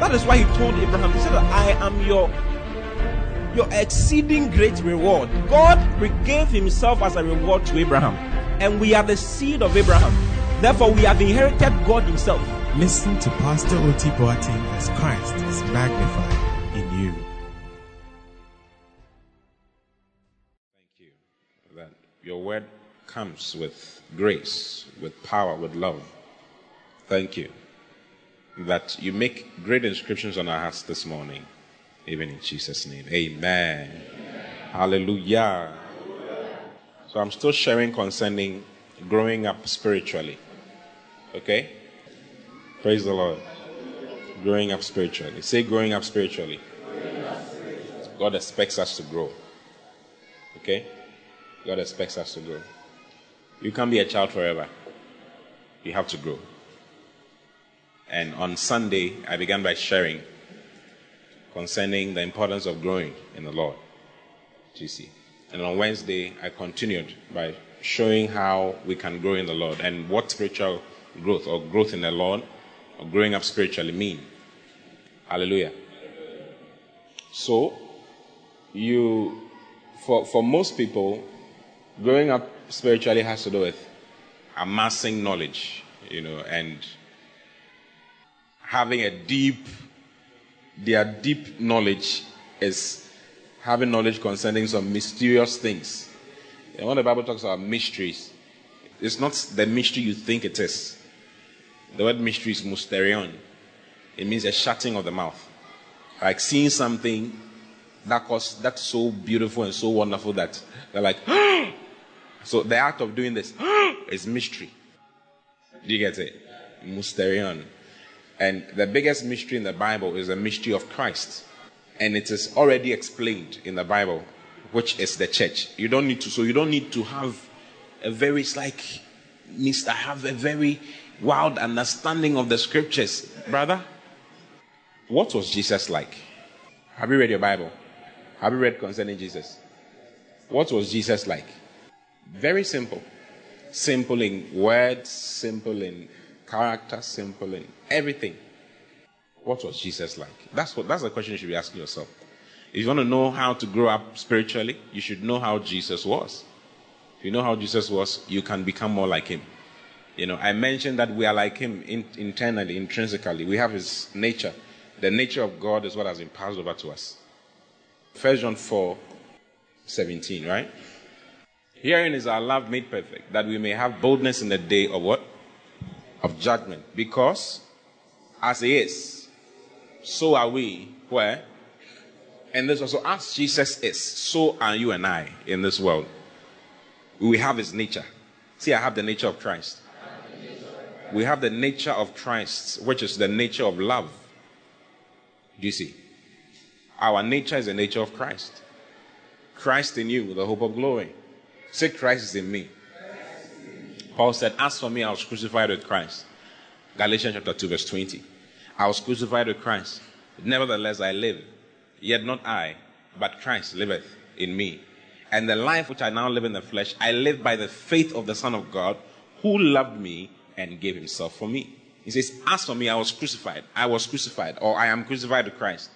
that is why He told Abraham, He said, I am your your exceeding great reward. God gave Himself as a reward to Abraham, and we are the seed of Abraham. Therefore, we have inherited God Himself. Listen to Pastor Oti Boateng as Christ is magnified in you. Thank you. That your word comes with grace, with power, with love. Thank you. That you make great inscriptions on our hearts this morning, even in Jesus' name. Amen. Amen. Hallelujah. So I'm still sharing concerning growing up spiritually. Okay? Praise the Lord. Growing up spiritually. Say growing up spiritually. God expects us to grow. Okay? God expects us to grow. You can't be a child forever. You have to grow. And on Sunday, I began by sharing concerning the importance of growing in the Lord. You see. And on Wednesday, I continued by showing how we can grow in the Lord and what spiritual growth or growth in the Lord or growing up spiritually mean. Hallelujah. So, you, for, for most people, growing up spiritually has to do with amassing knowledge, you know, and having a deep, their deep knowledge is having knowledge concerning some mysterious things. And when the Bible talks about mysteries, it's not the mystery you think it is. The word mystery is mysterion. It means a shutting of the mouth. Like seeing something that was that's so beautiful and so wonderful that they're like, so the act of doing this is mystery. Do you get it? Mysterion. And the biggest mystery in the Bible is the mystery of Christ. And it is already explained in the Bible, which is the church. You don't need to, so you don't need to have a very, like, Mr. Have a very wild understanding of the scriptures. Brother, what was Jesus like? Have you read your Bible? Have you read concerning Jesus? What was Jesus like? Very simple. Simple in words, simple in character, simple in everything. What was Jesus like? That's what that's the question you should be asking yourself. If you want to know how to grow up spiritually, you should know how Jesus was. If you know how Jesus was, you can become more like him. You know, I mentioned that we are like him in, internally, intrinsically. We have his nature. The nature of God is what has been passed over to us. First John 4, 17, right? Herein is our love made perfect, that we may have boldness in the day of what? Of judgment. Because as he is, so are we where? And this also as Jesus is, so are you and I in this world. We have his nature. See, I have the nature of Christ. We have the nature of Christ, which is the nature of love. Do you see? Our nature is the nature of Christ. Christ in you, the hope of glory. Say, Christ is in me. Paul said, As for me, I was crucified with Christ. Galatians chapter 2, verse 20. I was crucified with Christ. Nevertheless, I live. Yet not I, but Christ liveth in me. And the life which I now live in the flesh, I live by the faith of the Son of God, who loved me and gave himself for me. He says, As for me, I was crucified. I was crucified, or I am crucified with Christ.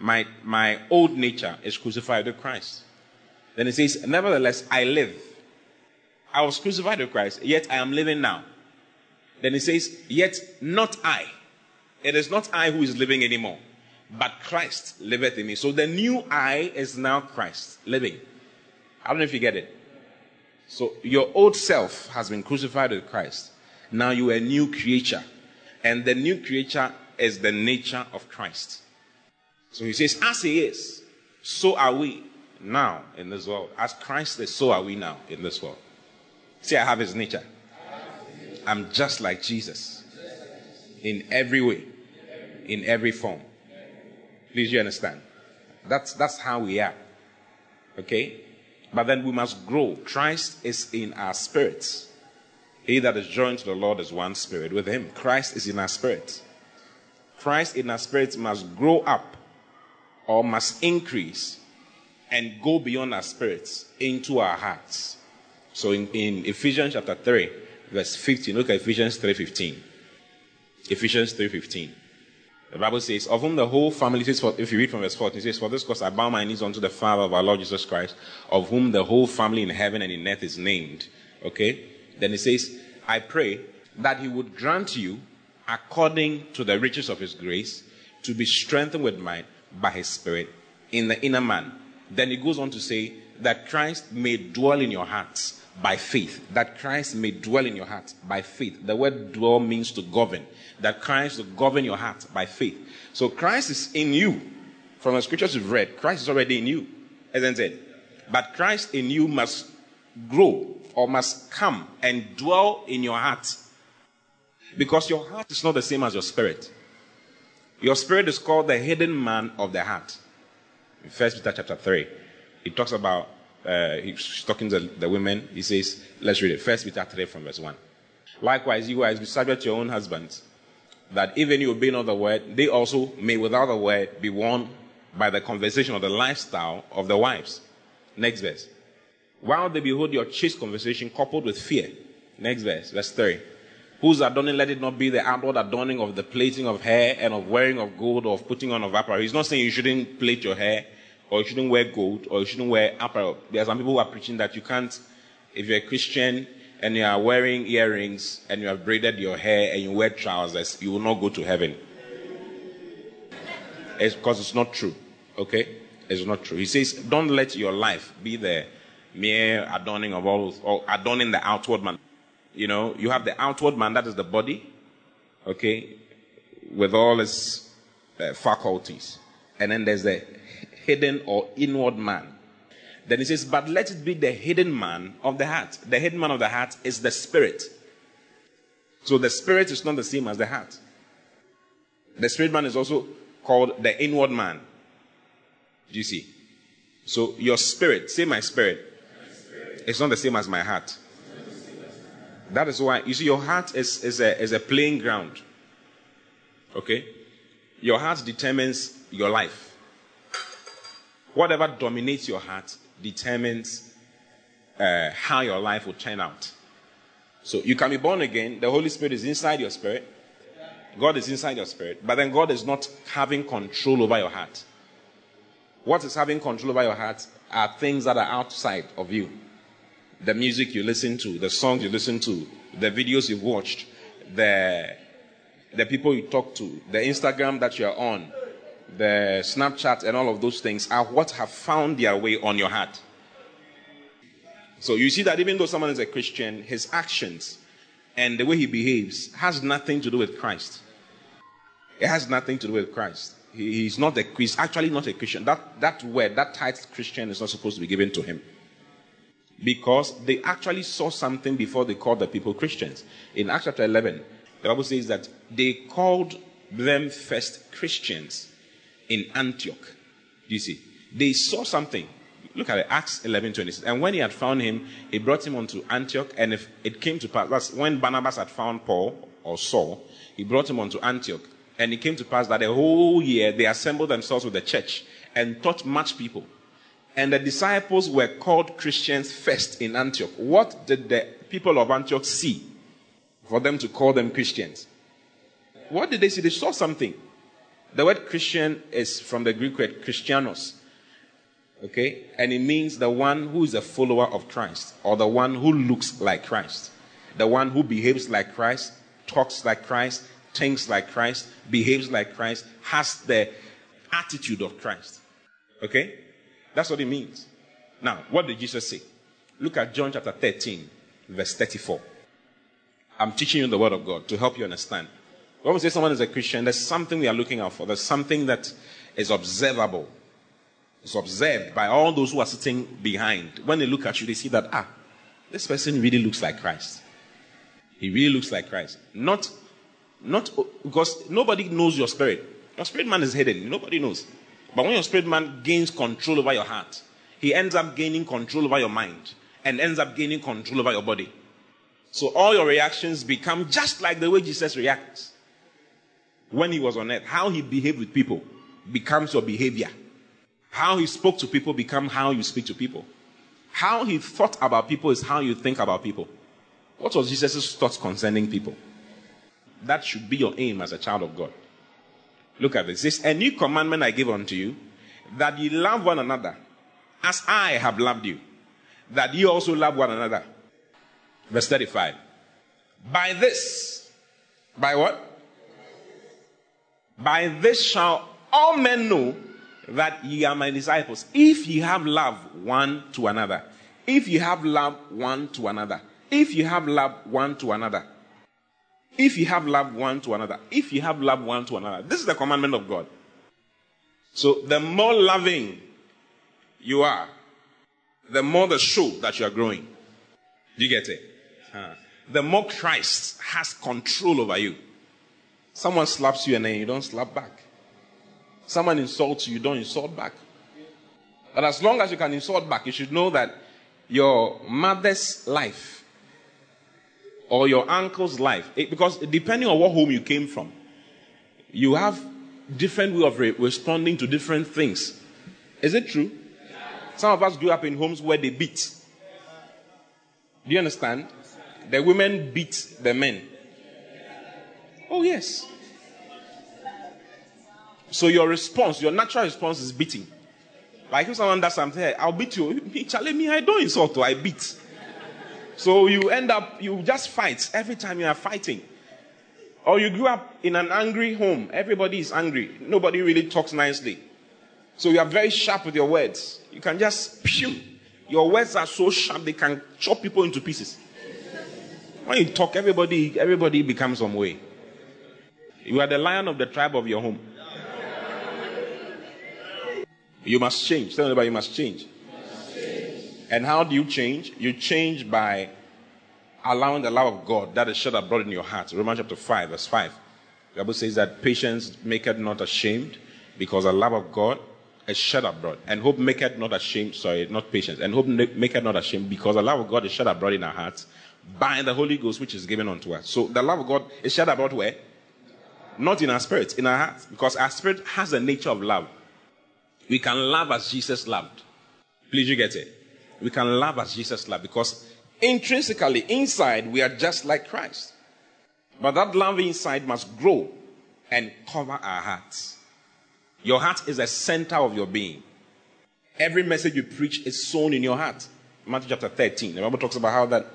My, my old nature is crucified with Christ. Then he says, Nevertheless, I live. I was crucified with Christ, yet I am living now. Then he says, Yet not I. It is not I who is living anymore, but Christ liveth in me. So the new I is now Christ living. I don't know if you get it. So your old self has been crucified with Christ. Now you are a new creature. And the new creature is the nature of Christ. So he says, as he is, so are we now in this world. As Christ is, so are we now in this world. See, I have his nature. I'm just like Jesus in every way, in every form. Please, you understand? That's, that's how we are. Okay? But then we must grow. Christ is in our spirits. He that is joined to the Lord is one spirit with him. Christ is in our spirits. Christ in our spirits must grow up or must increase and go beyond our spirits into our hearts. So in, in Ephesians chapter 3, verse 15, look at Ephesians 3.15. Ephesians 3.15. The Bible says, of whom the whole family says, if you read from verse 14, it says, For this cause I bow my knees unto the Father of our Lord Jesus Christ, of whom the whole family in heaven and in earth is named. Okay? Then it says, I pray that he would grant you, according to the riches of his grace, to be strengthened with might by his spirit in the inner man. Then he goes on to say, that Christ may dwell in your hearts by faith. That Christ may dwell in your heart by faith. The word dwell means to govern. That Christ will govern your heart by faith. So Christ is in you. From the scriptures you've read, Christ is already in you, isn't it? But Christ in you must grow or must come and dwell in your heart. Because your heart is not the same as your spirit. Your spirit is called the hidden man of the heart. In First Peter chapter 3, it talks about, uh, he's talking to the women. He says, let's read it. First Peter 3 from verse 1. Likewise, you guys be subject to your own husbands, that even you obey not the word, they also may without the word be won by the conversation or the lifestyle of the wives. Next verse. While they behold your chaste conversation coupled with fear. Next verse, verse 3. Whose adorning let it not be the outward adorning of the plaiting of hair and of wearing of gold or of putting on of apparel. He's not saying you shouldn't plait your hair or you shouldn't wear gold or you shouldn't wear apparel. There are some people who are preaching that you can't, if you're a Christian and you are wearing earrings and you have braided your hair and you wear trousers, you will not go to heaven. It's because it's not true. Okay? It's not true. He says, don't let your life be the mere adorning of all, or adorning the outward man. You know, you have the outward man, that is the body, okay, with all its uh, faculties. And then there's the hidden or inward man. Then he says, but let it be the hidden man of the heart. The hidden man of the heart is the spirit. So the spirit is not the same as the heart. The spirit man is also called the inward man. Do you see? So your spirit, say my spirit, it's not the same as my heart. That is why, you see, your heart is, is, a, is a playing ground. Okay? Your heart determines your life. Whatever dominates your heart determines uh, how your life will turn out. So you can be born again. The Holy Spirit is inside your spirit. God is inside your spirit. But then God is not having control over your heart. What is having control over your heart are things that are outside of you the music you listen to, the songs you listen to, the videos you've watched, the, the people you talk to, the Instagram that you're on, the Snapchat, and all of those things are what have found their way on your heart. So you see that even though someone is a Christian, his actions and the way he behaves has nothing to do with Christ. It has nothing to do with Christ. He, he's not a he's actually not a Christian. That that word, that title Christian is not supposed to be given to him because they actually saw something before they called the people Christians. In Acts chapter 11, the Bible says that they called them first Christians in Antioch. Do you see? They saw something. Look at it, Acts 11 26. And when he had found him, he brought him unto Antioch. And if it came to pass, when Barnabas had found Paul or Saul, he brought him unto Antioch. And it came to pass that a whole year they assembled themselves with the church and taught much people. And the disciples were called Christians first in Antioch. What did the people of Antioch see for them to call them Christians? What did they see? They saw something. The word Christian is from the Greek word Christianos. Okay? And it means the one who is a follower of Christ or the one who looks like Christ. The one who behaves like Christ, talks like Christ, thinks like Christ, behaves like Christ, has the attitude of Christ. Okay? That's what it means. Now, what did Jesus say? Look at John chapter 13, verse 34. I'm teaching you the word of God to help you understand. When we say someone is a Christian, there's something we are looking out for. There's something that is observable. It's observed by all those who are sitting behind. When they look at you, they see that, ah, this person really looks like Christ. He really looks like Christ. Not, not because nobody knows your spirit. Your spirit man is hidden. Nobody knows. But when your spirit man gains control over your heart, he ends up gaining control over your mind and ends up gaining control over your body. So all your reactions become just like the way Jesus reacts when he was on earth. How he behaved with people becomes your behavior. How he spoke to people becomes how you speak to people. How he thought about people is how you think about people. What was Jesus' thoughts concerning people? That should be your aim as a child of God. Look at this. This a new commandment I give unto you, that ye love one another, as I have loved you, that ye also love one another. Verse 35. By this, by what? By this shall all men know that ye are my disciples, if ye have love one to another. If ye have love one to another. If you have love one to another. If you have love one to another. If you have love one to another. This is the commandment of God. So the more loving you are, the more the show that you are growing. Do you get it? Uh, the more Christ has control over you. Someone slaps you and then you don't slap back. Someone insults you, you don't insult back. But as long as you can insult back, you should know that your mother's life or your uncle's life, it, because depending on what home you came from, you have different way of re- responding to different things. Is it true? Some of us grew up in homes where they beat. Do you understand? The women beat the men. Oh, yes. So your response, your natural response is beating. Like if someone does something, I'll beat you. Me, Charlie, me, I don't insult, you, I beat. So you end up, you just fight every time you are fighting. Or you grew up in an angry home. Everybody is angry. Nobody really talks nicely. So you are very sharp with your words. You can just pew. Your words are so sharp they can chop people into pieces. When you talk, everybody, everybody becomes some way. You are the lion of the tribe of your home. You must change. Tell everybody you must change. And how do you change? You change by allowing the love of God that is shed abroad in your heart. Romans chapter 5, verse 5. The Bible says that patience maketh not ashamed, because the love of God is shed abroad. And hope maketh not ashamed, sorry, not patience. And hope maketh not ashamed, because the love of God is shed abroad in our hearts by the Holy Ghost, which is given unto us. So the love of God is shed abroad where? Not in our spirits, in our hearts. Because our spirit has the nature of love. We can love as Jesus loved. Please, you get it? we can love as Jesus loved because intrinsically, inside, we are just like Christ. But that love inside must grow and cover our hearts. Your heart is the center of your being. Every message you preach is sown in your heart. Matthew chapter 13. The Bible talks about how that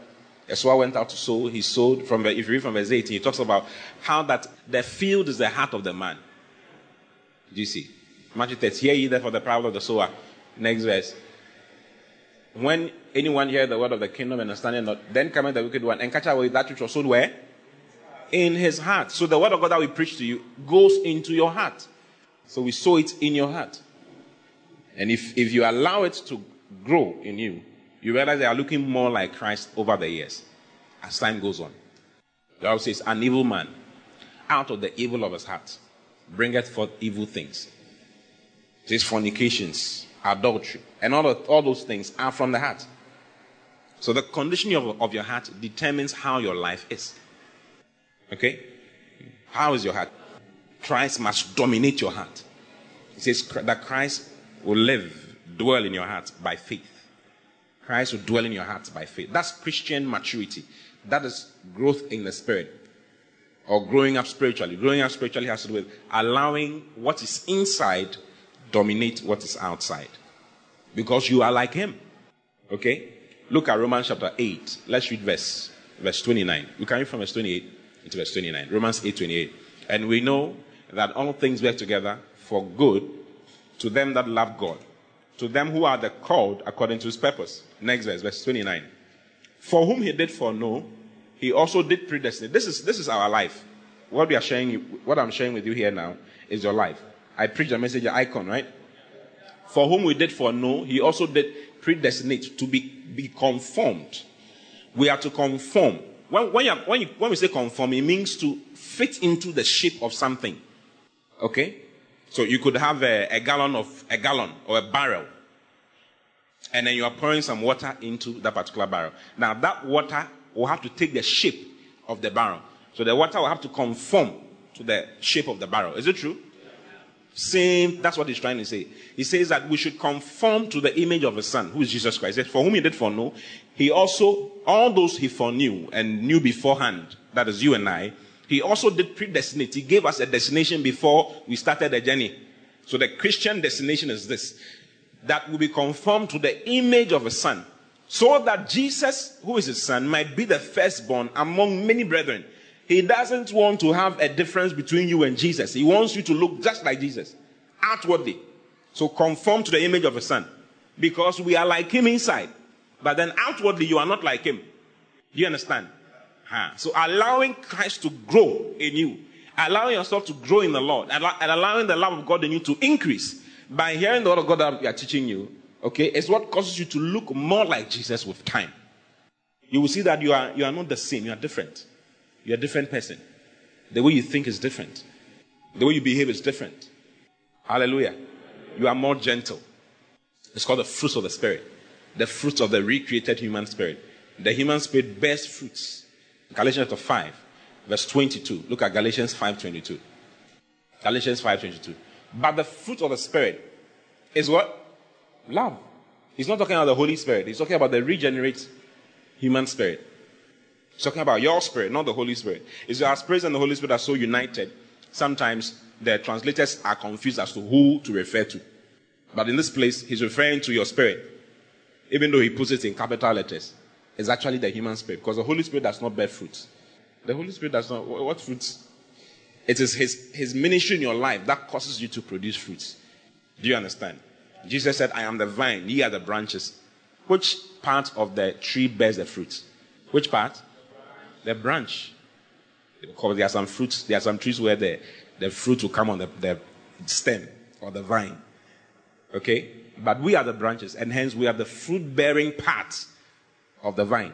a sower went out to sow. He sowed from, the if you read from verse 18, he talks about how that the field is the heart of the man. Do you see? Matthew 13. Hear ye therefore the parable of the sower. Next verse when anyone hear the word of the kingdom and understand it not, then come cometh the wicked one and catch away that which was sown where? In his heart. So the word of God that we preach to you goes into your heart. So we sow it in your heart. And if, if you allow it to grow in you, you realize they are looking more like Christ over the years as time goes on. The Bible says, An evil man out of the evil of his heart bringeth forth evil things. These fornications, adultery, and all, of, all those things are from the heart. So the condition of, of your heart determines how your life is. Okay? How is your heart? Christ must dominate your heart. It says that Christ will live, dwell in your heart by faith. Christ will dwell in your heart by faith. That's Christian maturity. That is growth in the spirit. Or growing up spiritually. Growing up spiritually has to do with allowing what is inside dominate what is outside. Because you are like him. Okay? Look at Romans chapter 8. Let's read verse verse 29. We can read from verse 28 into verse 29. Romans 8 28. And we know that all things work together for good to them that love God, to them who are the called according to his purpose. Next verse, verse 29. For whom he did foreknow, he also did predestinate. This is this is our life. What we are sharing, what I'm sharing with you here now is your life. I preach the message icon, right? For whom we did foreknow, he also did predestinate to be, be conformed. We are to conform. When, when, you, when, you, when we say conform, it means to fit into the shape of something. Okay? So you could have a, a gallon of a gallon or a barrel, and then you are pouring some water into that particular barrel. Now that water will have to take the shape of the barrel. So the water will have to conform to the shape of the barrel. Is it true? Same, that's what he's trying to say. He says that we should conform to the image of the Son, who is Jesus Christ. For whom he did foreknow, he also, all those he foreknew and knew beforehand, that is you and I, he also did predestinate. He gave us a destination before we started the journey. So the Christian destination is this that will be conformed to the image of a son, so that Jesus, who is his son, might be the firstborn among many brethren. He doesn't want to have a difference between you and Jesus. He wants you to look just like Jesus, outwardly. So conform to the image of a son, because we are like him inside, but then outwardly you are not like him. Do you understand? Huh. So allowing Christ to grow in you, allowing yourself to grow in the Lord, and allowing the love of God in you to increase by hearing the word of God that we are teaching you, okay, is what causes you to look more like Jesus with time. You will see that you are, you are not the same, you are different. You're a different person. The way you think is different. The way you behave is different. Hallelujah. You are more gentle. It's called the fruits of the Spirit. The fruits of the recreated human spirit. The human spirit bears fruits. Galatians chapter 5, verse 22. Look at Galatians 5.22. Galatians 5.22. But the fruit of the Spirit is what? Love. He's not talking about the Holy Spirit. He's talking about the regenerate human spirit. He's talking about your spirit, not the Holy Spirit. It's our spirit and the Holy Spirit are so united. Sometimes the translators are confused as to who to refer to. But in this place, he's referring to your spirit. Even though he puts it in capital letters. It's actually the human spirit. Because the Holy Spirit does not bear fruit. The Holy Spirit does not. What fruits? It is his, his ministry in your life that causes you to produce fruits. Do you understand? Jesus said, I am the vine, ye are the branches. Which part of the tree bears the fruit? Which part? The branch. Because there are some fruits, there are some trees where the, the fruit will come on the, the stem or the vine. Okay? But we are the branches, and hence we are the fruit bearing part of the vine.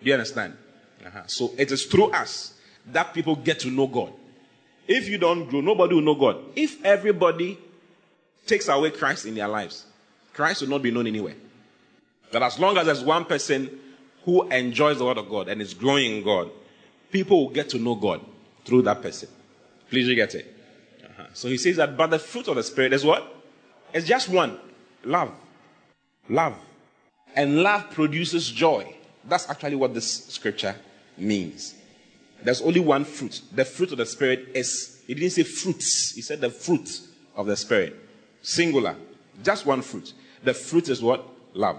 Do you understand? Uh-huh. So it is through us that people get to know God. If you don't grow, nobody will know God. If everybody takes away Christ in their lives, Christ will not be known anywhere. But as long as there's one person who enjoys the word of God and is growing in God, people will get to know God through that person. Please, you get it? Uh-huh. So he says that, but the fruit of the Spirit is what? It's just one love. Love. And love produces joy. That's actually what this scripture means. There's only one fruit. The fruit of the Spirit is, he didn't say fruits, he said the fruit of the Spirit. Singular. Just one fruit. The fruit is what? Love.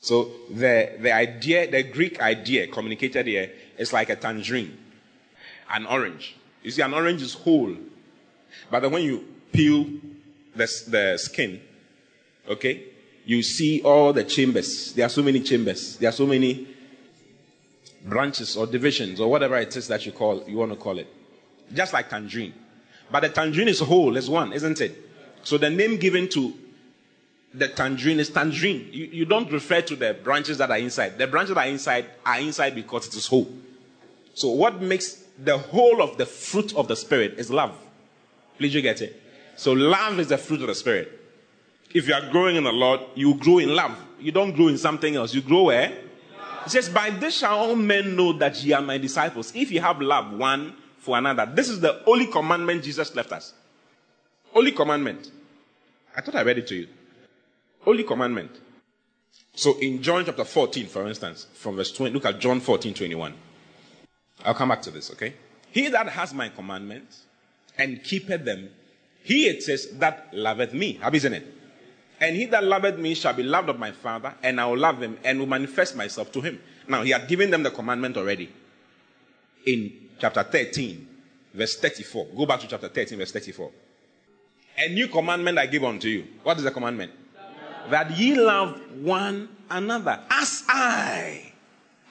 So the, the idea, the Greek idea communicated here is like a tangerine, an orange. You see, an orange is whole. But then when you peel the, the skin, okay, you see all the chambers. There are so many chambers. There are so many branches or divisions or whatever it is that you call you want to call it. Just like tangerine. But the tangerine is whole, is one, isn't it? So the name given to the tangerine is tangerine. You, you don't refer to the branches that are inside. The branches that are inside are inside because it is whole. So what makes the whole of the fruit of the spirit is love. Please you get it? So love is the fruit of the spirit. If you are growing in the Lord, you grow in love. You don't grow in something else. You grow where? It says, By this shall all men know that ye are my disciples, if you have love one for another. This is the only commandment Jesus left us. Only commandment. I thought I read it to you. Only commandment. So in John chapter 14, for instance, from verse 20, look at John 14, 21. I'll come back to this, okay? He that has my commandments and keepeth them, he it says that loveth me. How isn't it? And he that loveth me shall be loved of my Father, and I will love him and will manifest myself to him. Now, he had given them the commandment already in chapter 13, verse 34. Go back to chapter 13, verse 34. A new commandment I give unto you. What is the commandment? That ye love one another as I,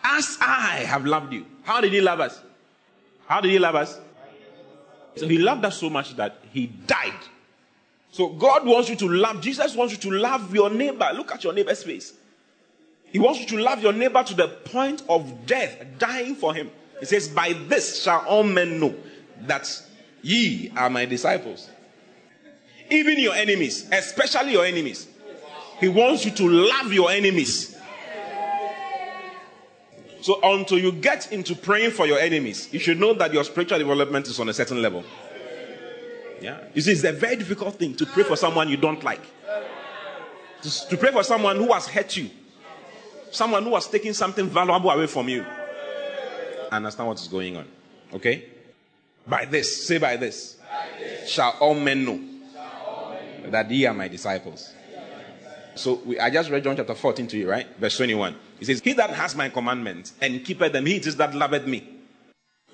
as I have loved you. How did he love us? How did he love us? So he loved us so much that he died so God wants you to love, Jesus wants you to love your neighbor. Look at your neighbor's face. He wants you to love your neighbor to the point of death, dying for him. He says, By this shall all men know that ye are my disciples. Even your enemies, especially your enemies. He wants you to love your enemies. So until you get into praying for your enemies, you should know that your spiritual development is on a certain level. Yeah. You see, it's a very difficult thing to pray for someone you don't like. To, pray for someone who has hurt you. Someone who has taken something valuable away from you. Understand what is going on. Okay? By this, say by this, by this. Shall, all men know that ye are my disciples. So we, I just read John chapter 14 to you, right? Verse 21. He says, He that has my commandments and keepeth them, he it is that loveth me.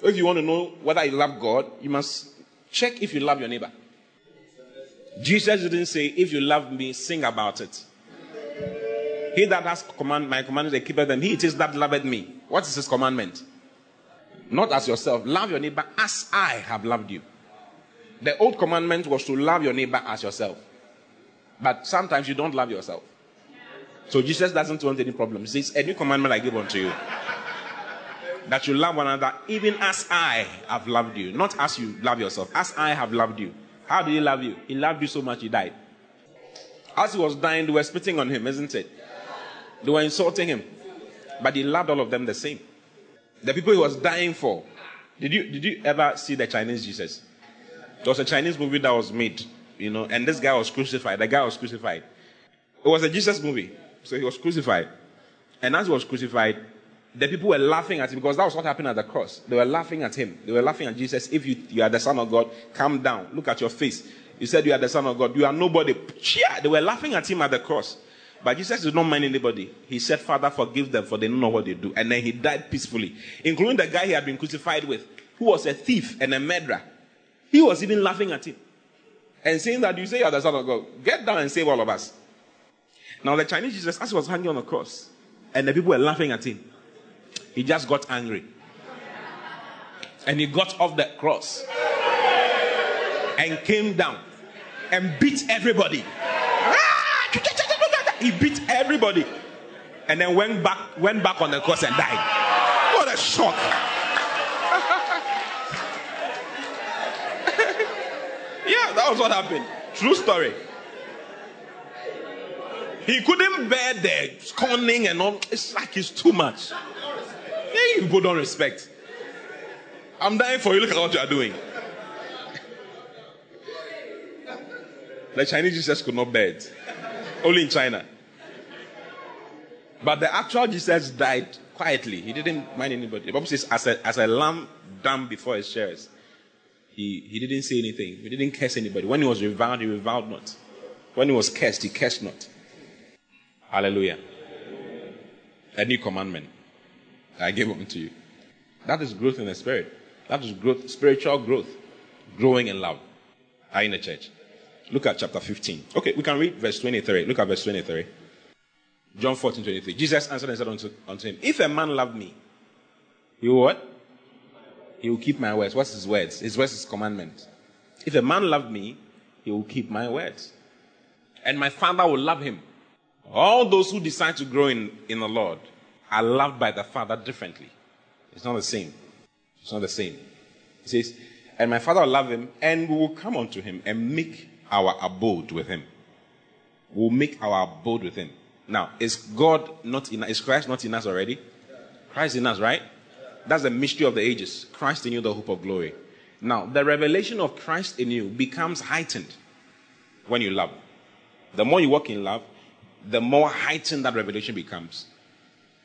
If you want to know whether you love God, you must check if you love your neighbor. Jesus didn't say, If you love me, sing about it. He that has command, my commandments and keepeth them, he it is that loveth me. What is his commandment? Not as yourself. Love your neighbor as I have loved you. The old commandment was to love your neighbor as yourself. But sometimes you don't love yourself. So Jesus doesn't want any problems. He says, A new commandment I give unto you. That you love one another even as I have loved you. Not as you love yourself, as I have loved you. How did he love you? He loved you so much he died. As he was dying, they were spitting on him, isn't it? They were insulting him. But he loved all of them the same. The people he was dying for. Did you did you ever see the Chinese Jesus? There was a Chinese movie that was made you know, and this guy was crucified. The guy was crucified. It was a Jesus movie. So he was crucified. And as he was crucified, the people were laughing at him because that was what happened at the cross. They were laughing at him. They were laughing at Jesus. If you, you are the Son of God, come down. Look at your face. You said you are the Son of God. You are nobody. They were laughing at him at the cross. But Jesus did not mind anybody. He said, Father, forgive them, for they don't know what they do. And then he died peacefully, including the guy he had been crucified with, who was a thief and a murderer. He was even laughing at him and saying that you say you are the Son of God, get down and save all of us. Now, the Chinese Jesus, as he was hanging on the cross, and the people were laughing at him, he just got angry. And he got off the cross and came down and beat everybody. He beat everybody and then went back, went back on the cross and died. What a shock! Yeah, that was what happened. True story. He couldn't bear the scorning and all. It's like it's too much. Yeah, people don't respect. I'm dying for you. Look at what you are doing. The Chinese Jesus could not bear it. Only in China. But the actual Jesus died quietly. He didn't mind anybody. The Bible says, as a, as a lamb dumb before his shearers, he, he didn't say anything. He didn't curse anybody. When he was reviled, he reviled not. When he was cursed, he cursed not. Hallelujah. A new commandment I gave unto you. That is growth in the spirit. That is growth, spiritual growth. Growing in love. Are in the church. Look at chapter 15. Okay, we can read verse 23. Look at verse 23. John 14, 23. Jesus answered and said unto, unto him, If a man love me, he what? He will keep my words. What's his words? His words is commandment. If a man love me, he will keep my words. And my Father will love him. All those who decide to grow in, in the Lord are loved by the Father differently. It's not the same. It's not the same. He says, And my Father will love him, and we will come unto him and make our abode with him. We'll make our abode with him. Now, is God not in? Is Christ not in us already? Christ in us, right? That's the mystery of the ages. Christ in you, the hope of glory. Now, the revelation of Christ in you becomes heightened when you love. The more you walk in love, the more heightened that revelation becomes.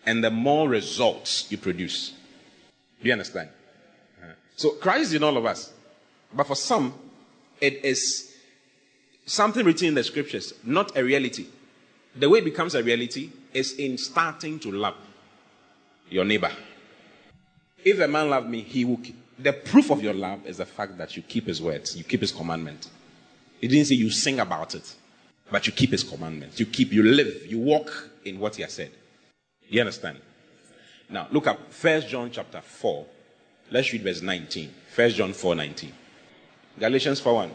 And the more results you produce. Do you understand? So Christ is in all of us. But for some, it is something written in the scriptures, not a reality. The way it becomes a reality is in starting to love your neighbor. If a man love me, he will. Keep. The proof of your love is the fact that you keep his words, you keep his commandment. He didn't say you sing about it, but you keep his commandments. You keep, you live, you walk in what he has said. You understand? Now look at First John chapter 4. Let's read verse 19. First John 4 19. Galatians 4 1.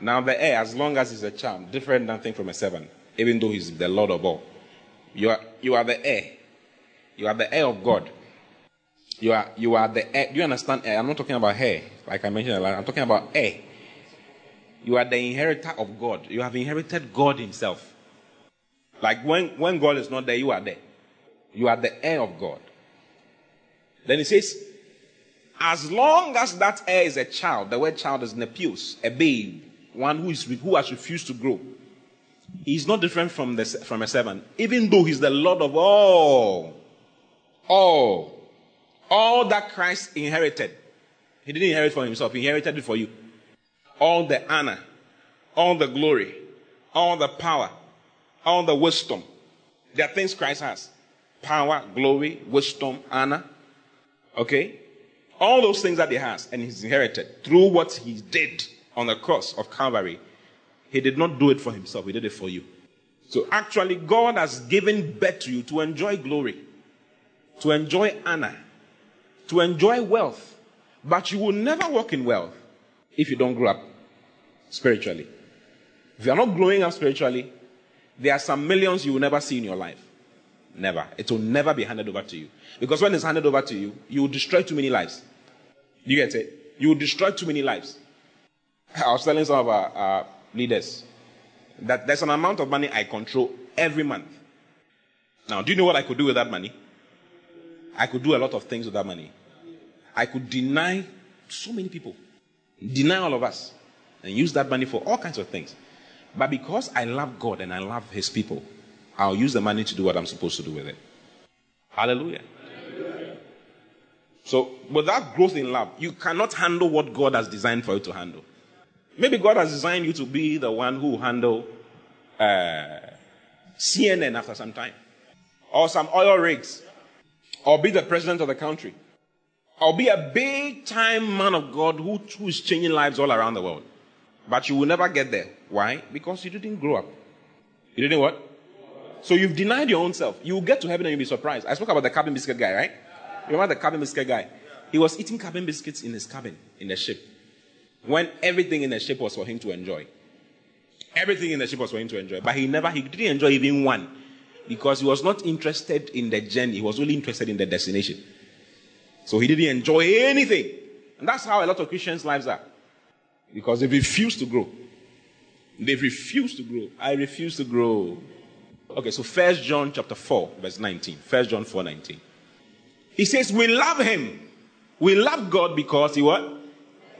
Now the heir, as long as he's a child, different nothing from a servant, even though he's the Lord of all. You are, you are the heir. You are the heir of God. You are you are the air. Do you understand? I'm not talking about hair, like I mentioned. I'm talking about air. You are the inheritor of God. You have inherited God Himself. Like when, when God is not there, you are there. You are the heir of God. Then He says, as long as that heir is a child, the word child is nepios, a babe, one who, is, who has refused to grow. He's not different from, the, from a servant, even though he's the Lord of all. All. All that Christ inherited. He didn't inherit for himself, he inherited it for you. All the honor, all the glory, all the power, all the wisdom. There are things Christ has power, glory, wisdom, honor. Okay? All those things that he has and he's inherited through what he did on the cross of Calvary. He did not do it for himself, he did it for you. So actually, God has given birth to you to enjoy glory, to enjoy honor, to enjoy wealth. But you will never walk in wealth if you don't grow up spiritually. If you are not growing up spiritually, there are some millions you will never see in your life. Never. It will never be handed over to you. Because when it's handed over to you, you will destroy too many lives. You get it? You will destroy too many lives. I was telling some of our, our leaders that there's an amount of money I control every month. Now, do you know what I could do with that money? I could do a lot of things with that money. I could deny so many people, deny all of us, and use that money for all kinds of things. But because I love God and I love His people, I'll use the money to do what I'm supposed to do with it. Hallelujah. So, without growth in love, you cannot handle what God has designed for you to handle. Maybe God has designed you to be the one who handle uh, CNN after some time, or some oil rigs, or be the president of the country, or be a big time man of God who, who is changing lives all around the world. But you will never get there. Why? Because you didn't grow up. You didn't what? So you've denied your own self. You will get to heaven and you'll be surprised. I spoke about the cabin biscuit guy, right? You remember the cabin biscuit guy? He was eating cabin biscuits in his cabin in the ship when everything in the ship was for him to enjoy. Everything in the ship was for him to enjoy. But he never, he didn't enjoy even one because he was not interested in the journey. He was only interested in the destination. So he didn't enjoy anything. And that's how a lot of Christians' lives are. Because they refuse to grow. They refuse to grow. I refuse to grow. Okay, so First John chapter 4, verse 19. First John 4, 19. He says, We love him. We love God because he what?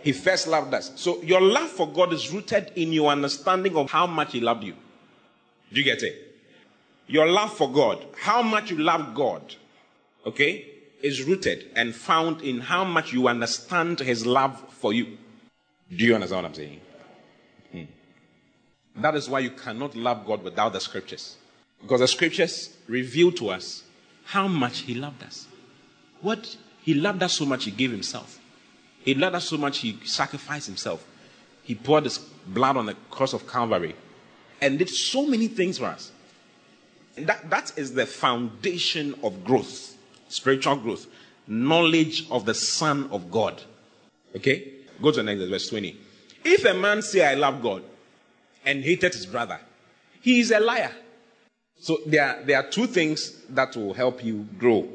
He first loved us. So your love for God is rooted in your understanding of how much he loved you. Do you get it? Your love for God, how much you love God, okay, is rooted and found in how much you understand his love for you. Do you understand what I'm saying? Hmm. That is why you cannot love God without the scriptures. Because the scriptures reveal to us how much He loved us. What He loved us so much, He gave Himself. He loved us so much, He sacrificed Himself. He poured His blood on the cross of Calvary and did so many things for us. That, that is the foundation of growth, spiritual growth, knowledge of the Son of God. Okay? Go to the next verse 20. If a man say, I love God, and hated his brother, he is a liar. So there, there are two things that will help you grow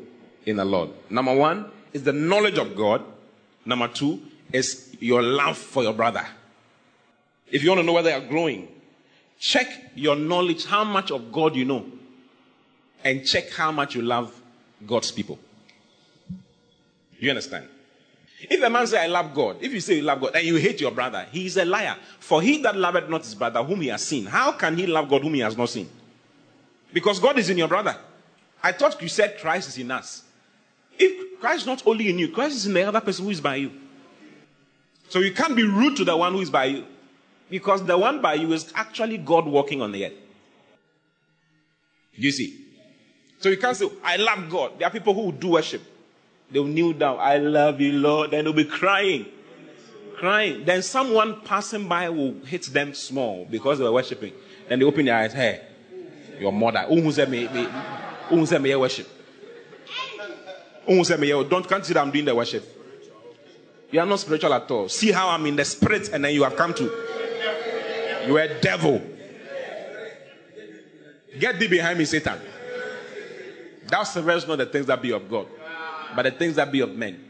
in the Lord. Number one is the knowledge of God. Number two is your love for your brother. If you want to know whether you're growing, check your knowledge, how much of God you know, and check how much you love God's people. You understand? If a man say, I love God, if you say you love God and you hate your brother, he is a liar. For he that loveth not his brother whom he has seen, how can he love God whom he has not seen? Because God is in your brother. I thought you said Christ is in us. If Christ is not only in you, Christ is in the other person who is by you. So you can't be rude to the one who is by you. Because the one by you is actually God walking on the earth. You see? So you can't say, I love God. There are people who do worship. They'll kneel down. I love you, Lord. Then they'll be crying. Crying. Then someone passing by will hit them small because they were worshiping. Then they open their eyes. Hey, your mother. Worship? Don't can't see that I'm doing the worship. You are not spiritual at all. See how I'm in the spirit, and then you have come to. You are a devil. Get thee behind me, Satan. Thou servest not the things that be of God, but the things that be of men.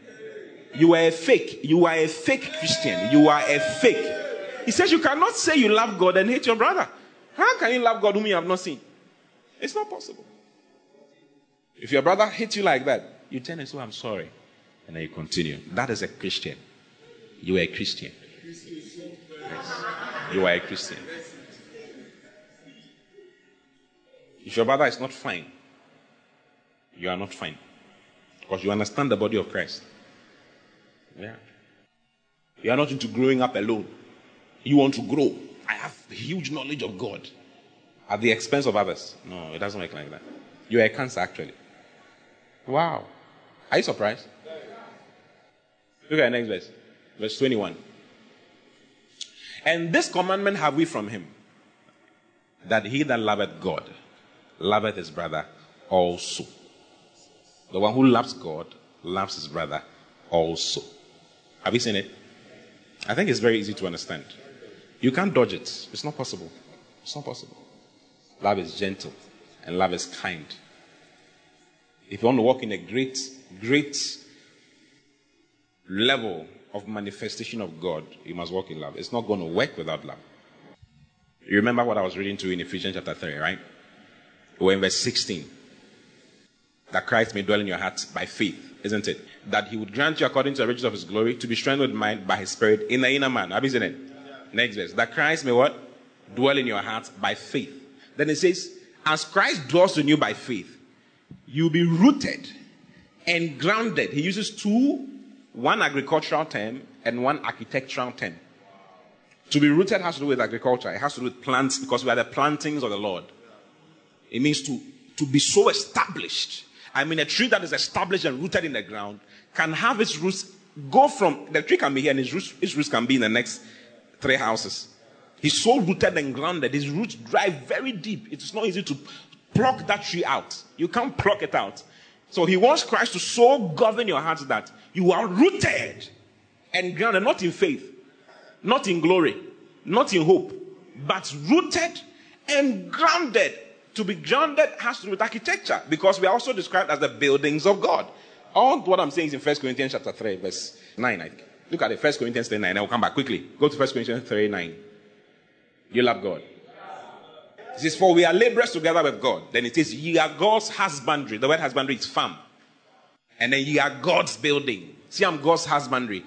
You are a fake. You are a fake Christian. You are a fake. He says you cannot say you love God and hate your brother. How can you love God whom you have not seen? It's not possible. If your brother hits you like that, you tell him, so I'm sorry. And then you continue. That is a Christian. You are a Christian. Yes. You are a Christian. If your brother is not fine, you are not fine. Because you understand the body of Christ. Yeah. You are not into growing up alone. You want to grow. I have huge knowledge of God at the expense of others. No, it doesn't work like that. You are a cancer, actually. Wow. Are you surprised? Look at the next verse. Verse 21. And this commandment have we from him that he that loveth God loveth his brother also. The one who loves God loves his brother also. Have you seen it? I think it's very easy to understand. You can't dodge it. It's not possible. It's not possible. Love is gentle and love is kind. If you want to walk in a great, great level of manifestation of God, you must walk in love. It's not going to work without love. You remember what I was reading to you in Ephesians chapter 3, right? We're in verse 16. That Christ may dwell in your hearts by faith, isn't it? That he would grant you according to the riches of his glory to be strengthened with mind by his spirit in the inner man. Have you seen it? Next verse. That Christ may what? Dwell in your hearts by faith. Then it says, as Christ dwells in you by faith, you'll be rooted and grounded. He uses two, one agricultural term and one architectural term. To be rooted has to do with agriculture. It has to do with plants because we are the plantings of the Lord. It means to, to be so established. I mean, a tree that is established and rooted in the ground can have its roots go from the tree can be here and its roots, its roots can be in the next three houses. He's so rooted and grounded. His roots drive very deep. It is not easy to pluck that tree out. You can't pluck it out. So he wants Christ to so govern your hearts that you are rooted and grounded, not in faith, not in glory, not in hope, but rooted and grounded to be grounded has to do with architecture because we are also described as the buildings of God. All what I'm saying is in 1 Corinthians chapter 3, verse 9, I think. Look at it, 1 Corinthians 3, 9. I will come back quickly. Go to 1 Corinthians 3, 9. You love God. It says, For we are laborers together with God. Then it says, Ye are God's husbandry. The word husbandry is farm. And then ye are God's building. See, I'm God's husbandry.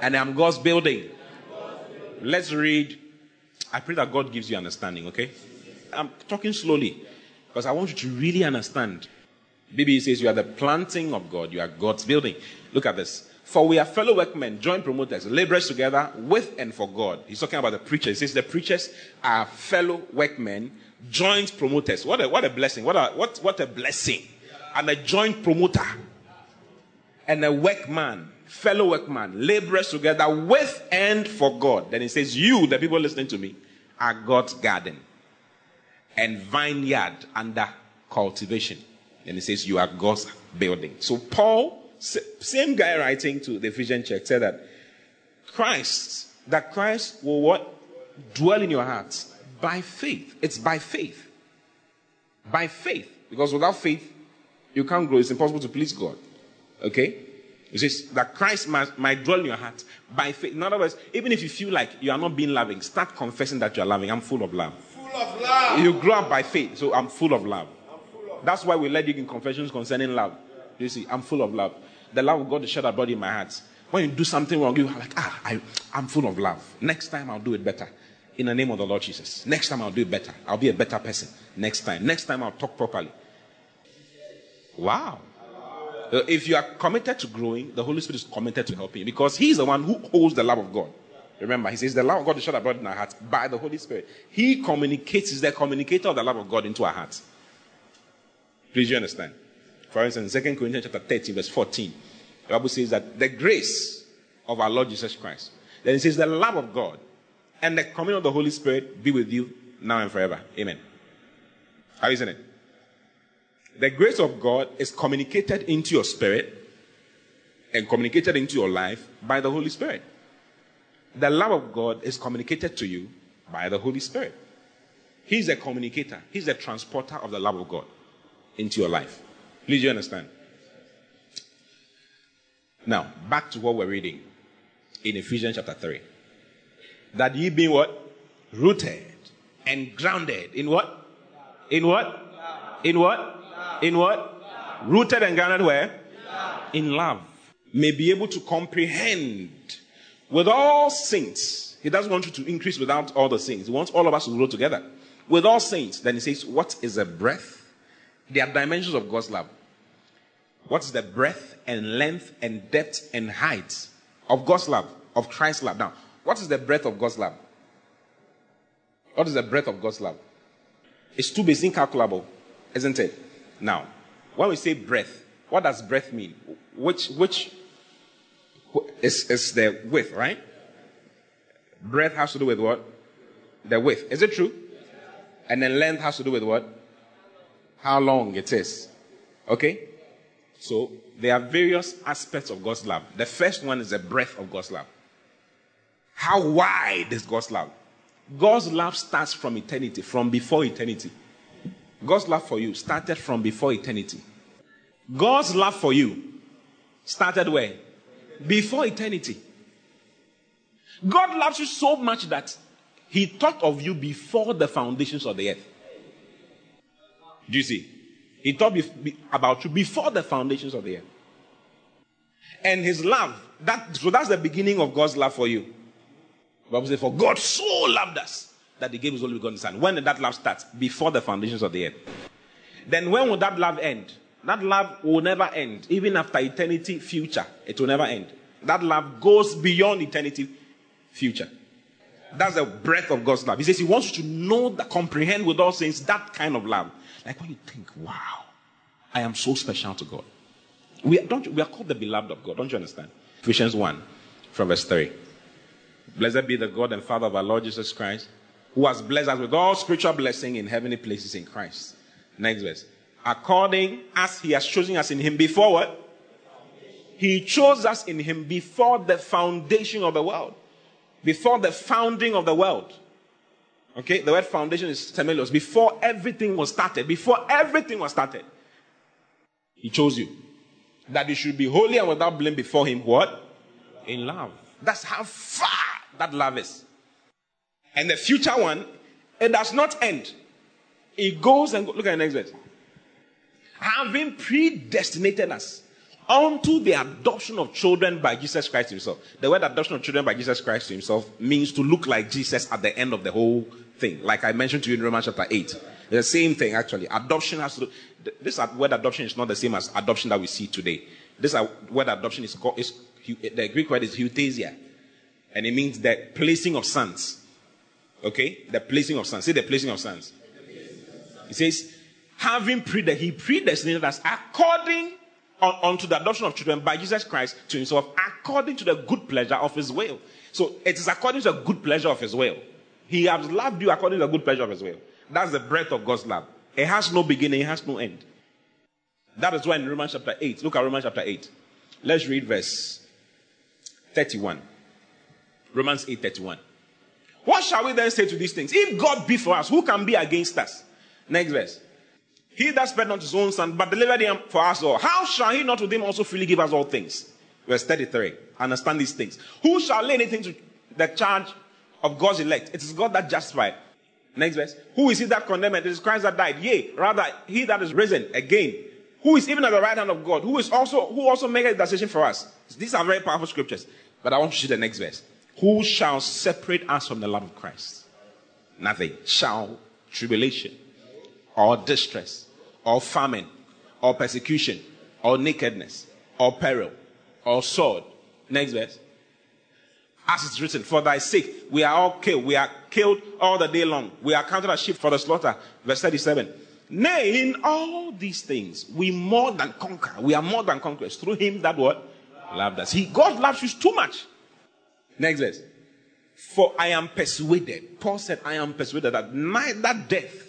And I'm God's building. Let's read. I pray that God gives you understanding, okay? I'm talking slowly because I want you to really understand. BB says you are the planting of God, you are God's building. Look at this. For we are fellow workmen, joint promoters, laborers together with and for God. He's talking about the preachers. He says the preachers are fellow workmen, joint promoters. What a, what a blessing. What a, what, what a blessing. I'm a joint promoter and a workman, fellow workman, laborers together with and for God. Then he says, You, the people listening to me, are God's garden and vineyard under cultivation. And he says, You are God's building. So, Paul, same guy writing to the Ephesian church, said that Christ, that Christ will what? Dwell in your hearts by faith. It's by faith. By faith. Because without faith, you can't grow. It's impossible to please God. Okay? It says that Christ might, might dwell in your heart by faith. In other words, even if you feel like you are not being loving, start confessing that you are loving. I'm full of love. Of love. You grow up by faith, so I'm full of love. Full of That's why we led you in confessions concerning love. You see, I'm full of love. The love of God is shed abroad in my heart. When you do something wrong, you're like, ah, I, I'm full of love. Next time I'll do it better. In the name of the Lord Jesus. Next time I'll do it better. I'll be a better person. Next time. Next time I'll talk properly. Wow. Uh, if you are committed to growing, the Holy Spirit is committed to helping you because He's the one who holds the love of God. Remember, he says the love of God is shed abroad in our hearts by the Holy Spirit. He communicates, is the communicator of the love of God into our hearts. Please you understand? For instance, 2 Corinthians chapter 13, verse 14, the Bible says that the grace of our Lord Jesus Christ. Then it says the love of God and the communion of the Holy Spirit be with you now and forever. Amen. How isn't it? The grace of God is communicated into your spirit and communicated into your life by the Holy Spirit the love of God is communicated to you by the Holy Spirit. He's a communicator, He's a transporter of the love of God into your life. Please, you understand? Now, back to what we're reading in Ephesians chapter 3. That ye be what? Rooted and grounded in what? In what? In what? In what? Rooted and grounded where? In love. May be able to comprehend with all saints. He doesn't want you to increase without all the saints. He wants all of us to grow together. With all saints. Then he says, What is the breadth? There are dimensions of God's love. What is the breadth and length and depth and height of God's love, of Christ's love? Now, what is the breadth of God's love? What is the breadth of God's love? It's too basic, incalculable, isn't it? Now, when we say breadth, what does breadth mean? Which which is is the width, right? Breadth has to do with what? The width. Is it true? And then length has to do with what? How long it is. Okay? So there are various aspects of God's love. The first one is the breadth of God's love. How wide is God's love? God's love starts from eternity, from before eternity. God's love for you started from before eternity. God's love for you started where? Before eternity. God loves you so much that He thought of you before the foundations of the earth. Do you see? He thought about you before the foundations of the earth. And his love, that, so that's the beginning of God's love for you. Bible says, For God so loved us that he gave his only begotten son. When did that love start? Before the foundations of the earth. Then when will that love end? That love will never end. Even after eternity future, it will never end. That love goes beyond eternity future. That's the breadth of God's love. He says he wants you to know, that, comprehend with all saints that kind of love. Like when you think, wow, I am so special to God. We, don't, we are called the beloved of God. Don't you understand? Ephesians 1 from verse 3. Blessed be the God and Father of our Lord Jesus Christ, who has blessed us with all spiritual blessing in heavenly places in Christ. Next verse. According as he has chosen us in him before what? He chose us in him before the foundation of the world. Before the founding of the world. Okay, the word foundation is temelos. Before everything was started, before everything was started, He chose you. That you should be holy and without blame before Him. What? In love. That's how far that love is. And the future one, it does not end. It goes and go, look at the next verse. Having predestinated us unto the adoption of children by Jesus Christ Himself. The word adoption of children by Jesus Christ Himself means to look like Jesus at the end of the whole thing. Like I mentioned to you in Romans chapter 8. The same thing actually. Adoption has to do, this word adoption is not the same as adoption that we see today. This word adoption is called, is, the Greek word is huiothesia. And it means the placing of sons. Okay? The placing of sons. Say the placing of sons. It says, having pre he predestinated us according unto the adoption of children by Jesus Christ to himself, according to the good pleasure of his will. So it is according to the good pleasure of his will. He has loved you according to the good pleasure of his will. That's the breadth of God's love. It has no beginning, it has no end. That is why in Romans chapter 8, look at Romans chapter 8. Let's read verse 31. Romans 8 31. What shall we then say to these things? If God be for us, who can be against us? Next verse. He that spared not his own son, but delivered him for us all. How shall he not with him also freely give us all things? Verse 33. Understand these things. Who shall lay anything to the charge of God's elect. It is God that justified. Next verse. Who is he that condemned? It is Christ that died. Yea, rather, he that is risen again. Who is even at the right hand of God? Who is also who also made a decision for us? These are very powerful scriptures. But I want to see the next verse. Who shall separate us from the love of Christ? Nothing. Shall tribulation, or distress, or famine, or persecution, or nakedness, or peril, or sword. Next verse. As it's written, for thy sake we are all killed. We are killed all the day long. We are counted as sheep for the slaughter. Verse 37. Nay, in all these things, we more than conquer. We are more than conquerors through him that what? Loved us. He, God loves you too much. Next verse. For I am persuaded. Paul said, I am persuaded that neither death,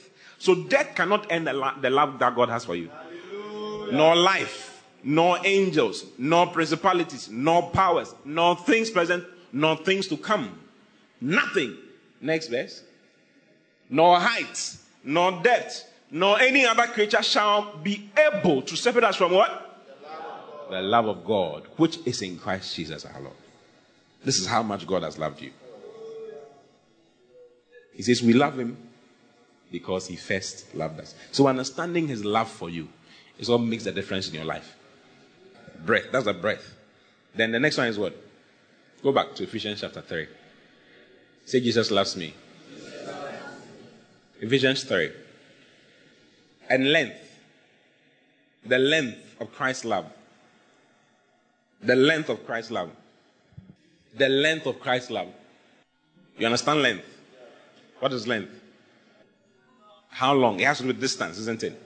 so death cannot end the, lo- the love that God has for you, Hallelujah. nor life, nor angels, nor principalities, nor powers, nor things present, nor things to come. Nothing. Next verse. Nor height, nor depth, nor any other creature shall be able to separate us from what? The love of God, which is in Christ Jesus our Lord. This is how much God has loved you. He says, We love him because he first loved us. So understanding his love for you is what makes the difference in your life. Breath. That's a breath. Then the next one is what? Go back to Ephesians chapter 3. Say, Jesus loves me. Ephesians 3. And length. The length of Christ's love. The length of Christ's love. The length of Christ's love. You understand length? What is length? How long? It has to do with distance, isn't it?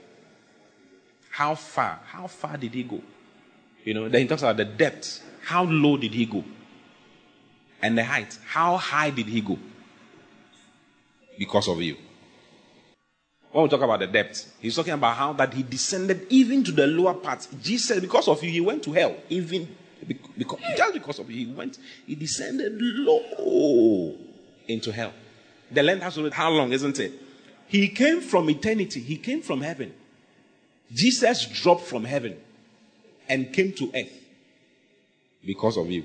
How far? How far did he go? You know, then he talks about the depth. How low did he go? And the height. How high did he go? Because of you. When we talk about the depth, he's talking about how that he descended even to the lower parts. Jesus, because of you, he went to hell. Even because, just because of you, he went, he descended low into hell. The length has to do with how long, isn't it? He came from eternity. He came from heaven. Jesus dropped from heaven and came to earth because of you.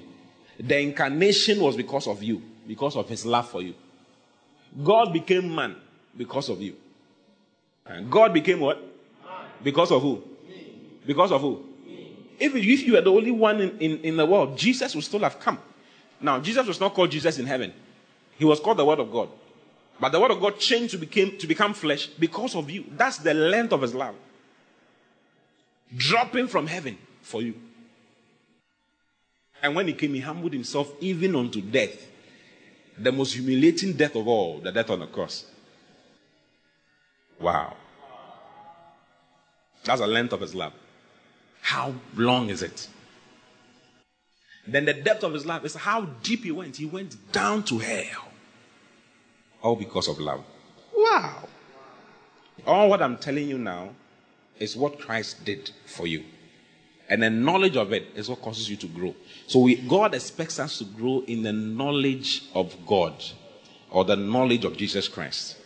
The incarnation was because of you, because of his love for you. God became man because of you. And God became what? Because of who? Because of who? If, if you were the only one in, in, in the world, Jesus would still have come. Now, Jesus was not called Jesus in heaven. He was called the Word of God. But the Word of God changed to, became, to become flesh because of you. That's the length of His love. Dropping from heaven for you. And when He came, He humbled Himself even unto death. The most humiliating death of all, the death on the cross. Wow. That's the length of His love. How long is it? Then the depth of His love is how deep He went. He went down to hell all because of love. Wow. All what I'm telling you now is what Christ did for you. And the knowledge of it is what causes you to grow. So we, God expects us to grow in the knowledge of God or the knowledge of Jesus Christ.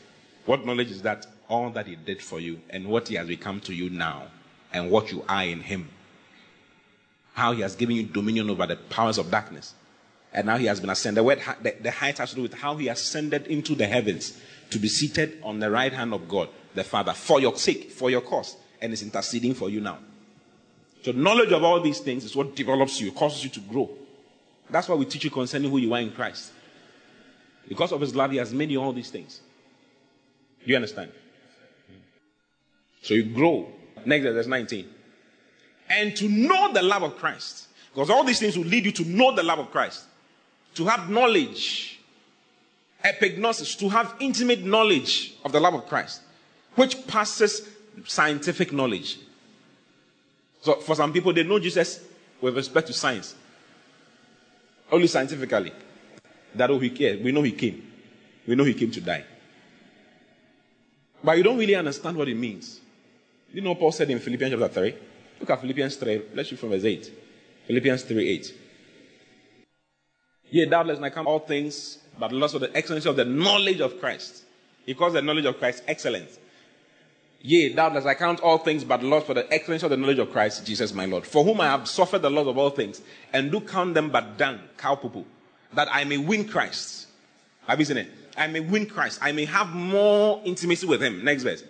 What knowledge is that? All that He did for you and what He has become to you now and what you are in Him. How He has given you dominion over the powers of darkness and now he has been ascended. The, word, the height has to do with how he ascended into the heavens to be seated on the right hand of God, the Father, for your sake, for your cause, and is interceding for you now. So, knowledge of all these things is what develops you, causes you to grow. That's why we teach you concerning who you are in Christ. Because of his love, he has made you all these things. Do you understand? So you grow. Next, verse 19. And to know the love of Christ. Because all these things will lead you to know the love of Christ to have knowledge, epignosis, to have intimate knowledge of the love of Christ, which passes scientific knowledge. So for some people, they know Jesus with respect to science, only scientifically. That oh, he came. We know he came. We know he came to die. But you don't really understand what it means. You know Paul said in Philippians chapter 3? Look at Philippians 3. Let's read from verse 8. Philippians 3 8. Yea, doubtless I come all things, but loss for the excellency of the knowledge of Christ. He calls the knowledge of Christ excellence. Yea, doubtless I count all things but loss for the excellence of the knowledge of Christ, Jesus my Lord, for whom I have suffered the loss of all things, and do count them but dung, cow that I may win Christ. Have you seen it? I may win Christ. I may have more intimacy with him. Next verse.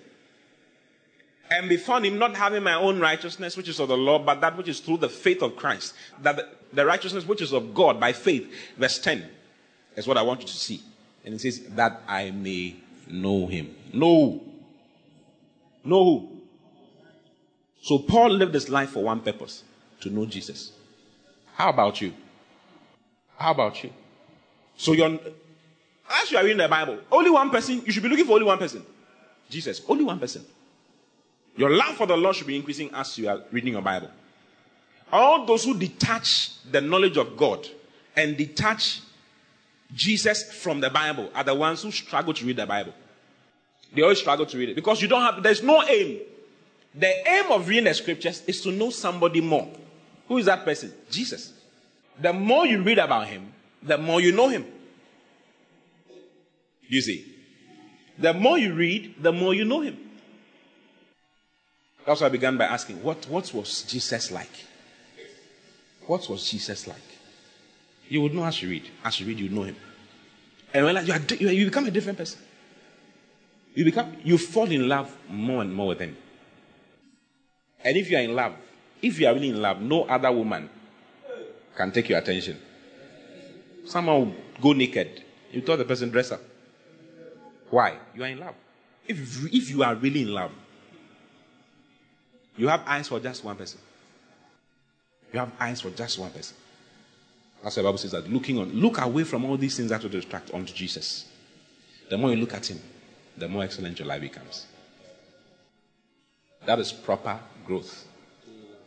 And be found him not having my own righteousness, which is of the law, but that which is through the faith of Christ. That the, righteousness which is of God by faith. Verse 10 is what I want you to see. And it says, that I may know him. Know. Know who? So Paul lived his life for one purpose to know Jesus. How about you? How about you? So you're, as you are reading the Bible, only one person, you should be looking for only one person. Jesus. Only one person. Your love for the Lord should be increasing as you are reading your Bible. All those who detach the knowledge of God and detach Jesus from the Bible are the ones who struggle to read the Bible. They always struggle to read it because you don't have, there's no aim. The aim of reading the scriptures is to know somebody more. Who is that person? Jesus. The more you read about him, the more you know him. You see, the more you read, the more you know him. That's why I began by asking, what, what was Jesus like? What was Jesus like? You would know as you read. As you read, you know him. And when you, are, you become a different person. You become you fall in love more and more with him. And if you are in love, if you are really in love, no other woman can take your attention. Someone will go naked. You tell the person dress up. Why? You are in love. If, if you are really in love, you have eyes for just one person. You have eyes for just one person. That's why the Bible says that looking on, look away from all these things that will distract onto Jesus. The more you look at him, the more excellent your life becomes. That is proper growth,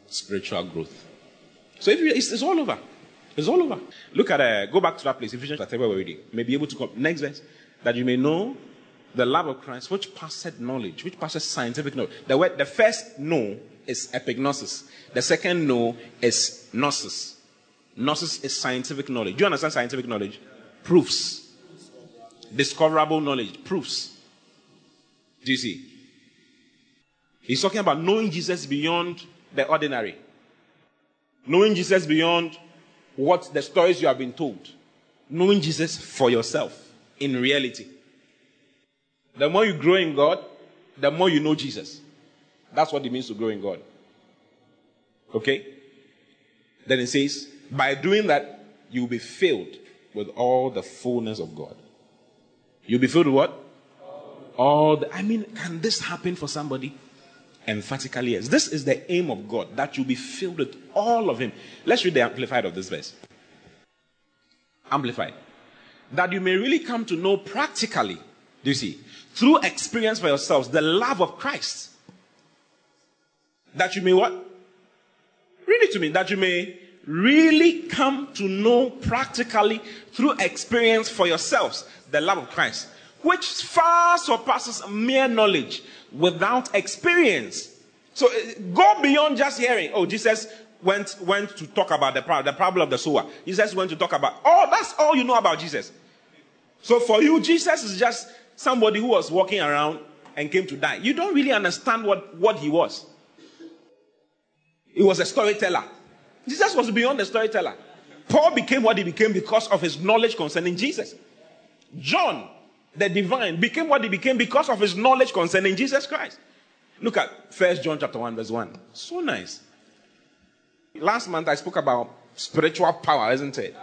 spiritual growth. So if you, it's, it's all over. It's all over. Look at, uh, go back to that place, Ephesians chapter where we're reading. May be able to come. Next verse. That you may know the love of Christ, which passes knowledge, which passes scientific knowledge. The, word, the first know is epignosis. The second know is gnosis. Gnosis is scientific knowledge. Do you understand scientific knowledge? Proofs. Discoverable knowledge. Proofs. Do you see? He's talking about knowing Jesus beyond the ordinary. Knowing Jesus beyond what the stories you have been told. Knowing Jesus for yourself in reality. The more you grow in God, the more you know Jesus. That's what it means to grow in God. Okay? Then it says, by doing that, you'll be filled with all the fullness of God. You'll be filled with what? All the, I mean, can this happen for somebody? Emphatically, yes. This is the aim of God, that you be filled with all of Him. Let's read the Amplified of this verse. Amplified. That you may really come to know practically, do you see, through experience for yourselves, the love of Christ. That you may what? Read it to me. That you may really come to know practically through experience for yourselves the love of Christ, which far surpasses mere knowledge without experience. So uh, go beyond just hearing. Oh, Jesus went went to talk about the the problem of the sower. Jesus went to talk about. Oh, that's all you know about Jesus. So for you, Jesus is just somebody who was walking around and came to die. You don't really understand what, what he was. He was a storyteller. Jesus was beyond the storyteller. Paul became what he became because of his knowledge concerning Jesus. John, the divine, became what he became because of his knowledge concerning Jesus Christ. Look at First John chapter 1, verse 1. So nice. Last month I spoke about spiritual power, isn't it?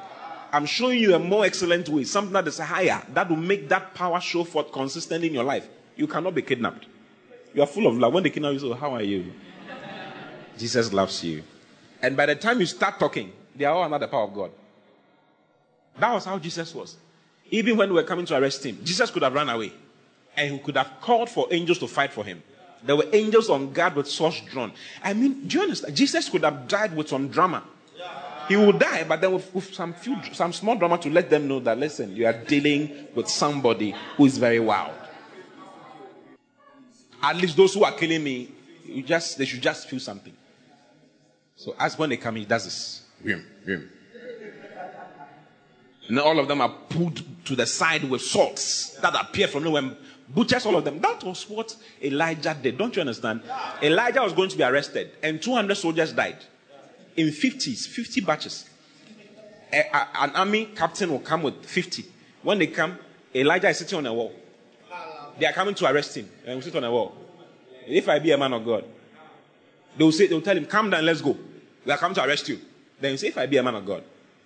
I'm showing you a more excellent way, something that is higher, that will make that power show forth consistently in your life. You cannot be kidnapped. You are full of love. When they kidnap you, so How are you? Jesus loves you. And by the time you start talking, they are all under the power of God. That was how Jesus was. Even when we were coming to arrest him, Jesus could have run away. And he could have called for angels to fight for him. There were angels on guard with swords drawn. I mean, do you understand? Jesus could have died with some drama. He would die, but then with, with, some few, some small drama to let them know that listen, you are dealing with somebody who is very wild. At least those who are killing me, you just they should just feel something. So as when they come, he does this. And all of them are pulled to the side with swords that appear from nowhere. Butchers, all of them. That was what Elijah did. Don't you understand? Elijah was going to be arrested, and 200 soldiers died in 50s, 50 batches. A, a, an army captain will come with 50. When they come, Elijah is sitting on a wall. They are coming to arrest him, and he sit on a wall. If I be a man of God, they will say, they will tell him, "Come down, let's go." We are coming to arrest you. Then you say, "If I be a man of God,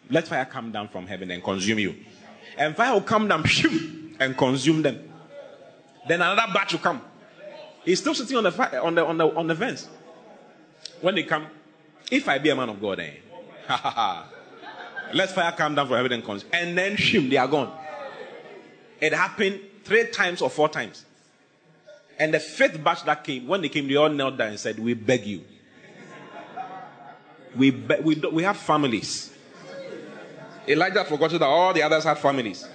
let fire come down from heaven and consume you." And fire will come down and consume them. Then another batch will come. He's still sitting on the fire, on the on the on the fence. When they come, if I be a man of God, eh? Let fire come down from heaven and consume. And then shim, they are gone. It happened three times or four times. And the fifth batch that came, when they came, they all knelt down and said, We beg you. We, be- we, do- we have families. Elijah forgot that all the others had families.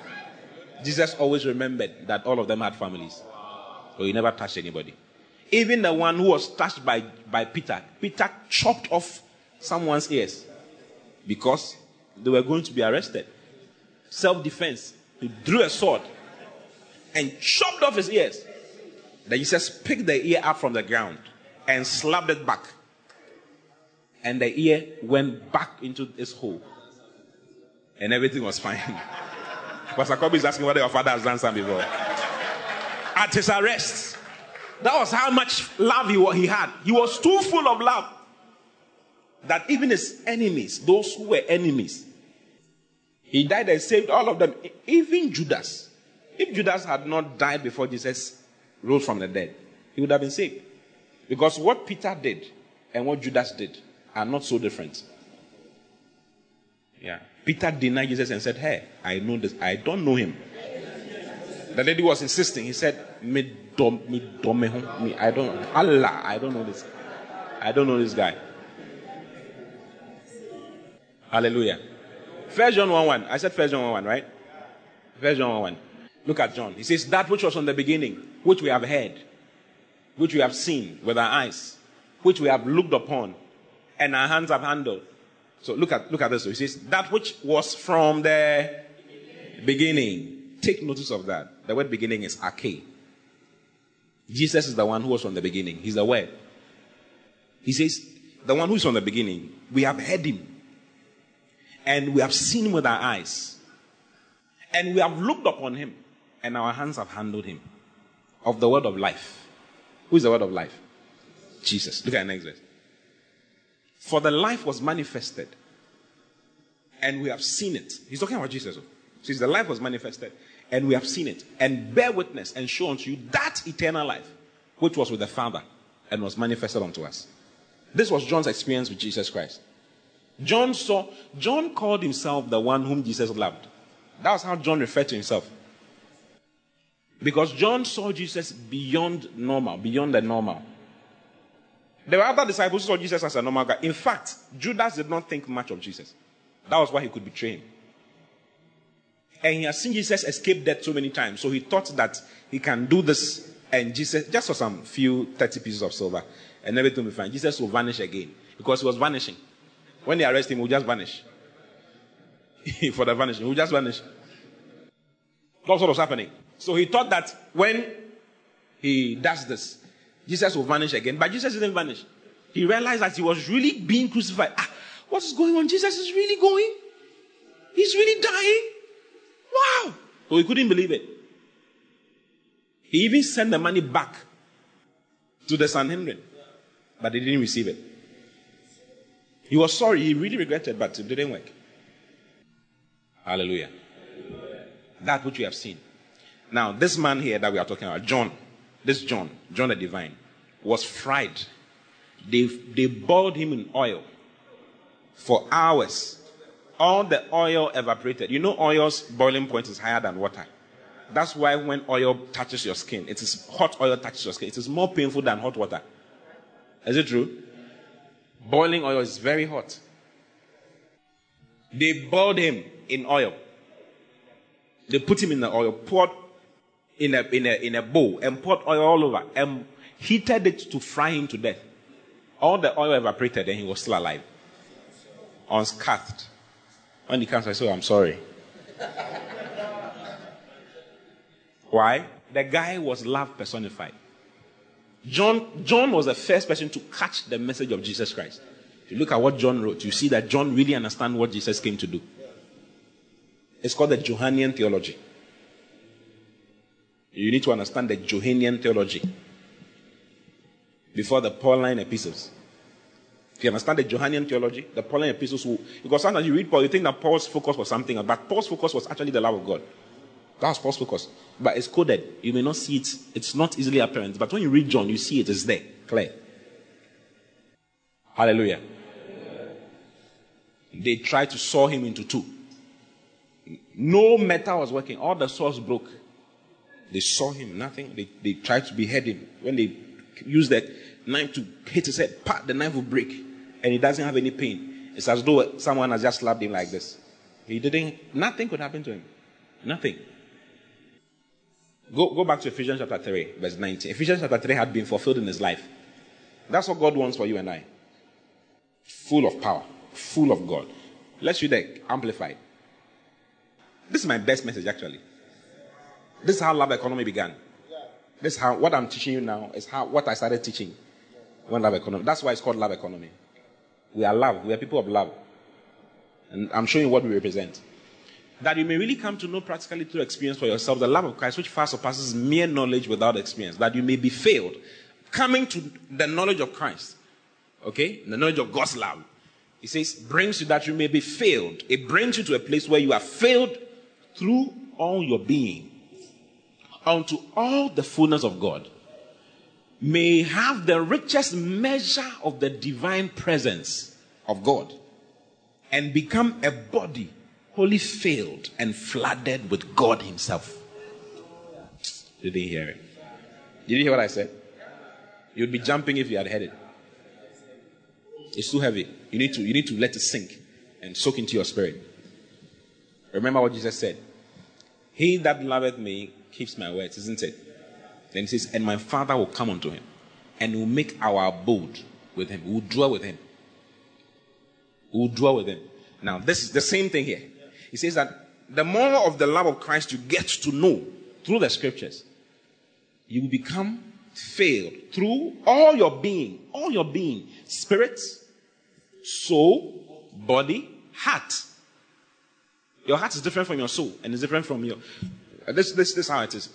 Jesus always remembered that all of them had families. So he never touched anybody. Even the one who was touched by, by Peter, Peter chopped off someone's ears because they were going to be arrested. Self defense. He drew a sword and chopped off his ears. Then Jesus picked the ear up from the ground and slapped it back. And the ear went back into its hole. And everything was fine. Pastor Kobe is asking whether your father has done something before. at his arrest. That was how much love he, he had. He was too full of love that even his enemies, those who were enemies, he died and saved all of them, even Judas. If Judas had not died before Jesus rose from the dead, he would have been saved. Because what Peter did and what Judas did are not so different. Yeah. Peter denied Jesus and said, Hey, I know this. I don't know him. The lady was insisting. He said, Me dom, me dom, me, I don't know. Allah, I don't know this. I don't know this guy. Hallelujah. First John 1 1. I said First John 1 1, right? First John 1 1. Look at John. He says, That which was from the beginning, which we have heard, which we have seen with our eyes, which we have looked upon, and our hands have handled. So look at look at this. He says, That which was from the beginning. Take notice of that. The word beginning is arche. Jesus is the one who was from the beginning. He's the word. He says, The one who is from the beginning, we have heard him and we have seen him with our eyes, and we have looked upon him, and our hands have handled him. Of the word of life. Who is the word of life? Jesus. Look at the next verse. For the life was manifested, and we have seen it. He's talking about Jesus. Says the life was manifested, and we have seen it, and bear witness and show unto you that eternal life, which was with the Father, and was manifested unto us. This was John's experience with Jesus Christ. John saw, John called himself the one whom Jesus loved. That's how John referred to himself. Because John saw Jesus beyond normal, beyond the normal. There were other disciples who saw Jesus as a normal guy. In fact, Judas did not think much of Jesus. That was why he could betray him. And he has seen Jesus escape death so many times. So he thought that he can do this and Jesus, just for some few 30 pieces of silver, and everything will be fine. Jesus will vanish again because he was vanishing. When they arrest him, he will just vanish. For the vanishing, he will just vanish. That's what was happening. So he thought that when he does this, Jesus will vanish again. But Jesus didn't vanish. He realized that he was really being crucified. Ah, what is going on? Jesus is really going. He's really dying. Wow. So he couldn't believe it. He even sent the money back to the Sanhedrin, but they didn't receive it. He was sorry, he really regretted, but it didn't work. Hallelujah. That which we have seen. Now, this man here that we are talking about, John, this John, John the Divine, was fried. They, they boiled him in oil for hours. All the oil evaporated. You know, oil's boiling point is higher than water. That's why when oil touches your skin, it is hot oil touches your skin. It is more painful than hot water. Is it true? Boiling oil is very hot. They boiled him in oil. They put him in the oil, poured in a, in a, in a bowl, and poured oil all over, and heated it to fry him to death. All the oil evaporated, and he was still alive, unscathed. When he comes, I say, oh, I'm sorry. Why? The guy was love personified. John, John was the first person to catch the message of Jesus Christ. If you look at what John wrote, you see that John really understands what Jesus came to do. It's called the Johannian theology. You need to understand the Johannian theology before the Pauline epistles. If you understand the Johannian theology, the Pauline epistles will, because sometimes you read Paul, you think that Paul's focus was something but Paul's focus was actually the love of God. That was Paul's focus. But it's coded. You may not see it. It's not easily apparent. But when you read John, you see it is there. Clear. Hallelujah. They tried to saw him into two. No metal was working. All the saws broke. They saw him, nothing. They, they tried to behead him. When they use that knife to hit his head, pat, the knife will break. And he doesn't have any pain. It's as though someone has just slapped him like this. He didn't, nothing could happen to him. Nothing. Go, go back to Ephesians chapter 3, verse 19. Ephesians chapter 3 had been fulfilled in his life. That's what God wants for you and I. Full of power, full of God. Let's read the Amplified. This is my best message, actually. This is how love economy began. This is how what I'm teaching you now is how what I started teaching when love economy. That's why it's called love economy. We are love. We are people of love. And I'm showing what we represent. that you may really come to know practically through experience for yourself the love of Christ, which far surpasses mere knowledge without experience, that you may be filled, coming to the knowledge of Christ, okay, the knowledge of God's love. He says, brings you that you may be filled. It brings you to a place where you are filled through all your being unto all the fullness of God. May have the richest measure of the divine presence of God and become a body wholly filled and flooded with God Himself. Did you hear it? Did you hear what I said? You'd be jumping if you had heard it. It's too heavy. You need to, you need to let it sink and soak into your spirit. Remember what Jesus said. He that loveth me keeps my words, isn't it? Then he says, And my Father will come unto him and will make our abode with him. We will dwell with him. We will dwell with him. Now, this is the same thing here. He says that the more of the love of Christ you get to know through the scriptures, you will become filled through all your being, all your being, spirit, soul, body, heart. Your heart is different from your soul and it's different from your. Uh, this, this, this is how it is.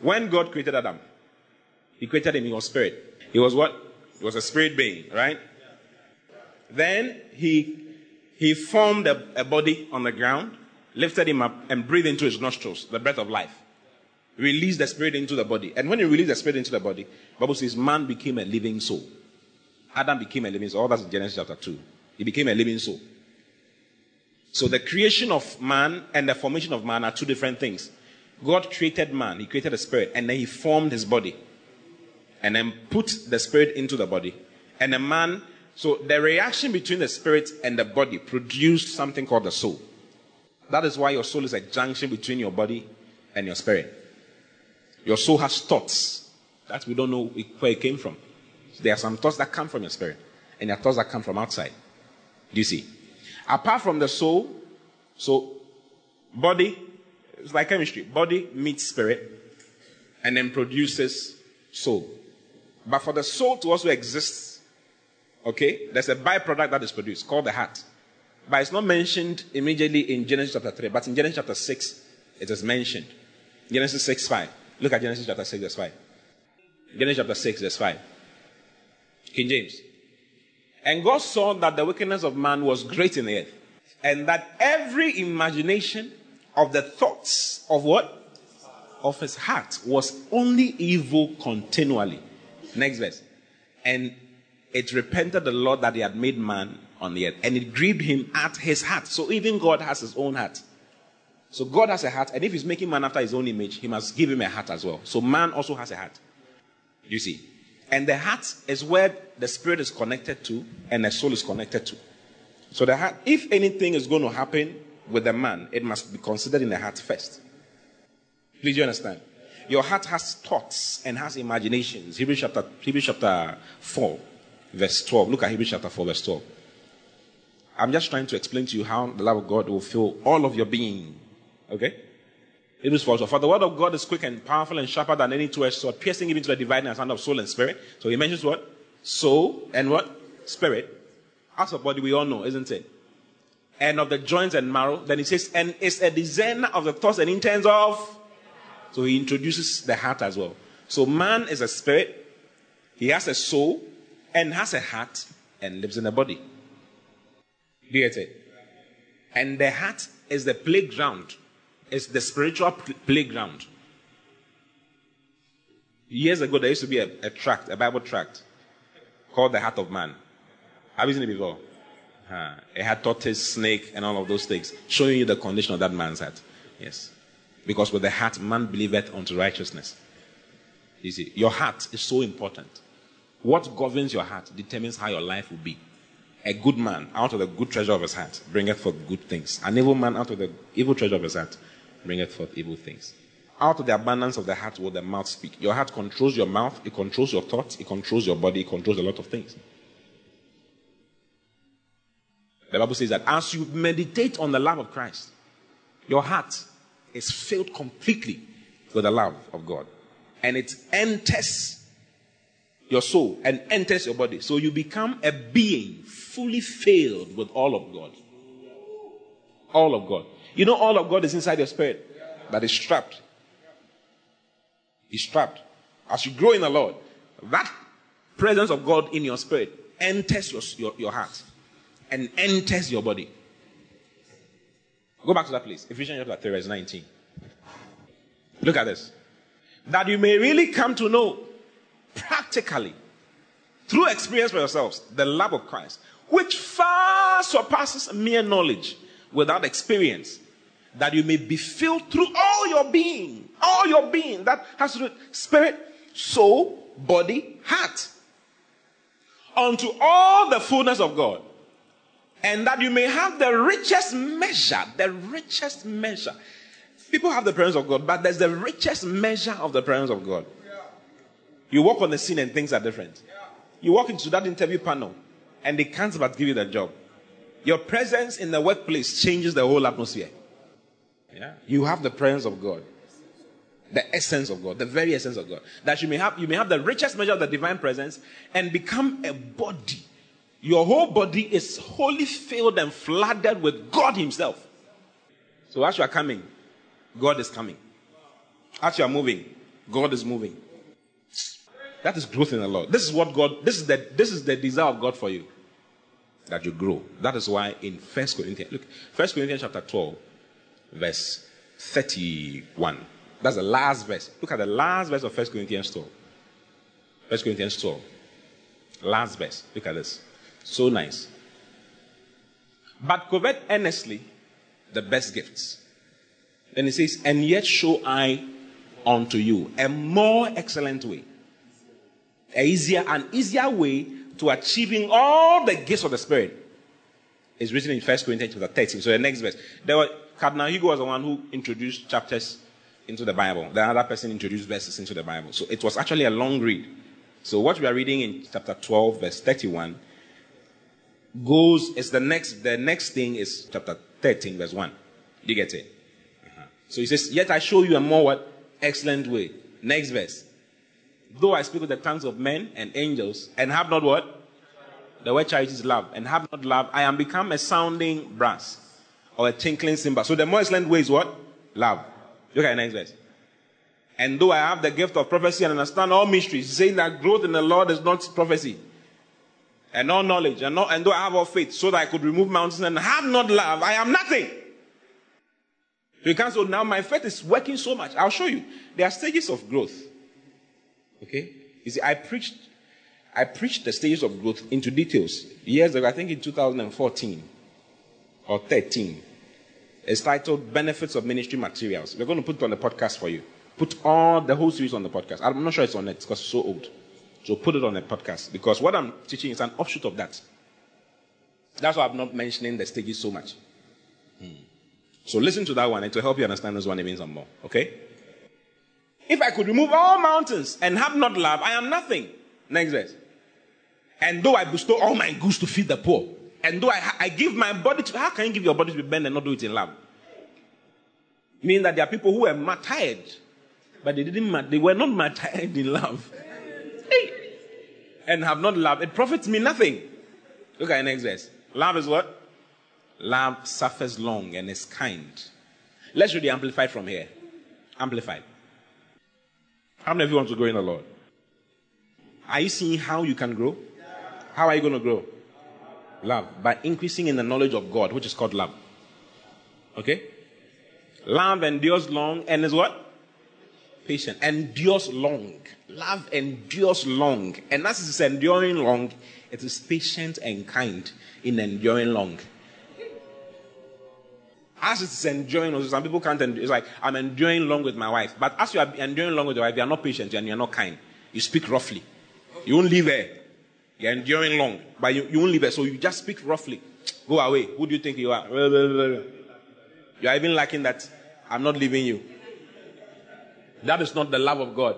When God created Adam, He created him, in was spirit. He was what? He was a spirit being, right? Then He he formed a, a, body on the ground, lifted him up, and breathed into his nostrils the breath of life. Released the spirit into the body. And when he released the spirit into the body, Bible says man became a living soul. Adam became a living soul. All that's in Genesis chapter 2. He became a living soul. So the creation of man and the formation of man are two different things. God created man, he created a spirit, and then he formed his body. And then put the spirit into the body. And the man so the reaction between the spirit and the body produced something called the soul. That is why your soul is a junction between your body and your spirit. Your soul has thoughts that we don't know where it came from. There are some thoughts that come from your spirit, and there are thoughts that come from outside. Do you see? Apart from the soul, so body, it's like chemistry. Body meets spirit and then produces soul. But for the soul to also exist Okay? There's a byproduct that is produced called the heart. But it's not mentioned immediately in Genesis chapter 3, but in Genesis chapter 6, it is mentioned. Genesis 6, 5. Look at Genesis chapter 6, verse 5. Genesis chapter 6, verse 5. King James. And God saw that the wickedness of man was great in the earth, and that every imagination of the thoughts of what? Of his heart was only evil continually. Next verse. And it repented the Lord that he had made man on the earth, and it grieved him at his heart. So even God has his own heart. So God has a heart, and if he's making man after his own image, he must give him a heart as well. So man also has a heart. Do you see? And the heart is where the spirit is connected to and the soul is connected to. So the heart, if anything is going to happen with the man, it must be considered in the heart first. Please you understand? Your heart has thoughts and has imaginations. Hebrews chapter, Hebrews chapter 4 verse 12. Look at Hebrews chapter 4, verse 12. I'm just trying to explain to you how the love of God will fill all of your being. Okay? Hebrews 4. So, for the word of God is quick and powerful and sharper than any two-edged sword, piercing even to the dividing asunder of soul and spirit. So he mentions what? Soul and what? Spirit. As of body, we all know, isn't it? And of the joints and marrow. Then he says, and it's a discerner of the thoughts and intents of. So he introduces the heart as well. So man is a spirit. He has a soul and has a heart and lives in a body. Do you get it? And the heart is the playground, it's the spiritual playground. Years ago, there used to be a, a tract, a Bible tract, called The Heart of Man. Have you seen it before? Uh, it had tortoise, snake, and all of those things, showing you the condition of that man's heart. Yes. Because with the heart, man believeth unto righteousness. You see, your heart is so important. What governs your heart determines how your life will be. A good man out of the good treasure of his heart bringeth forth good things. An evil man out of the evil treasure of his heart bringeth forth evil things. Out of the abundance of the heart will the mouth speak. Your heart controls your mouth, it controls your thoughts, it controls your body, it controls a lot of things. The Bible says that as you meditate on the love of Christ, your heart is filled completely with the love of God. And it enters your soul and enters your body. So you become a being fully filled with all of God. All of God. You know, all of God is inside your spirit, but it's trapped. It's trapped. As you grow in the Lord, that presence of God in your spirit enters your, your, your heart and enters your body. Go back to that place. Ephesians chapter 3, verse 19. Look at this. That you may really come to know practically, through experience for yourselves, the love of Christ, which far surpasses mere knowledge without experience, that you may be filled through all your being, all your being that has to do spirit, soul, body, heart, unto all the fullness of God. And that you may have the richest measure, the richest measure. People have the presence of God, but there's the richest measure of the presence of God. You walk on the scene and things are different. You walk into that interview panel and they can't but give you the job. Your presence in the workplace changes the whole atmosphere. Yeah. You have the presence of God. The essence of God, the very essence of God. That you may have you may have the richest measure of the divine presence and become a body. Your whole body is wholly filled and flooded with God Himself. So as you are coming, God is coming. As you are moving, God is moving. That is growth in the Lord. This is what God, this is the, this is the desire of God for you. That you grow. That is why in First Corinthians, look, First Corinthians chapter 12, verse 31. That's the last verse. Look at the last verse of First Corinthians 12. First Corinthians 12. Last verse. Look at this. So nice. But covet earnestly the best gifts. Then he says, And yet show I unto you a more excellent way. A easier, an easier way to achieving all the gifts of the Spirit is written in 1 Corinthians chapter 13. So the next verse. There were, Cardinal Hugo was the one who introduced chapters into the Bible. The other person introduced verses into the Bible. So it was actually a long read. So what we are reading in chapter 12, verse 31, goes, is the next, the next thing is chapter 13, verse 1. Do you get it? Uh-huh. So he says, Yet I show you a more what? Excellent way. Next verse. Though I speak with the tongues of men and angels and have not what? The word charity is love. And have not love, I am become a sounding brass or a tinkling cymbal. So the more excellent way is what? Love. Look at the next verse. And though I have the gift of prophecy and understand all mysteries, saying that growth in the Lord is not prophecy, and all knowledge, and, and though I have all faith, so that I could remove mountains and have not love, I am nothing. So you can't say, now my faith is working so much. I'll show you. There are stages of growth. Okay? You see, I preached, I preached the stages of growth into details years ago, I think in 2014 or 13. It's titled Benefits of Ministry Materials. We're going to put it on the podcast for you. Put all the whole series on the podcast. I'm not sure it's on it because it's so old. So put it on the podcast because what I'm teaching is an offshoot of that. That's why I'm not mentioning the stages so much. Hmm. So listen to that one and to help you understand this one even some more. Okay? If I could remove all mountains and have not love, I am nothing. Next verse. And though I bestow all my goods to feed the poor, and though I, I give my body to, how can you give your body to be burned and not do it in love? Meaning that there are people who are martyred, but they didn't, they were not martyred in love. And have not loved. It profits me nothing. Look at the next verse. Love is what? Love suffers long and is kind. Let's read the amplified from here. Amplified. How many of you want to grow in the Lord? Are you seeing how you can grow? How are you going to grow? Love. By increasing in the knowledge of God, which is called love. Okay? Love endures long and is what? Patient. Endures long. Love endures long. And as it is enduring long, it is patient and kind in enduring long. As it is enduring, some people can't endure. It's like, I'm enduring long with my wife. But as you are enduring long with your wife, you are not patient and you are not kind. You speak roughly. You won't leave her. You're enduring long, but you, you won't leave her. So you just speak roughly. Go away. Who do you think you are? You are even lacking that I'm not leaving you. That is not the love of God.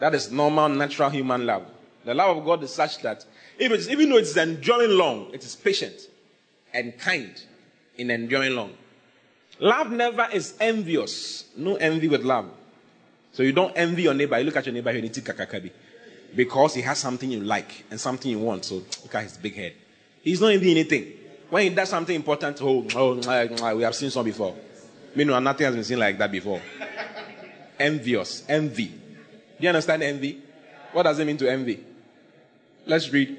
That is normal, natural human love. The love of God is such that it's, even though it's enduring long, it is patient and kind in enduring long. Love never is envious. No envy with love. So you don't envy your neighbor. You look at your neighbor, you need to. Because he has something you like and something you want. So look at his big head. He's not envying anything. When he does something important, oh, oh we have seen some before. Meanwhile, nothing has been seen like that before. Envious. Envy. Do you understand envy? What does it mean to envy? Let's read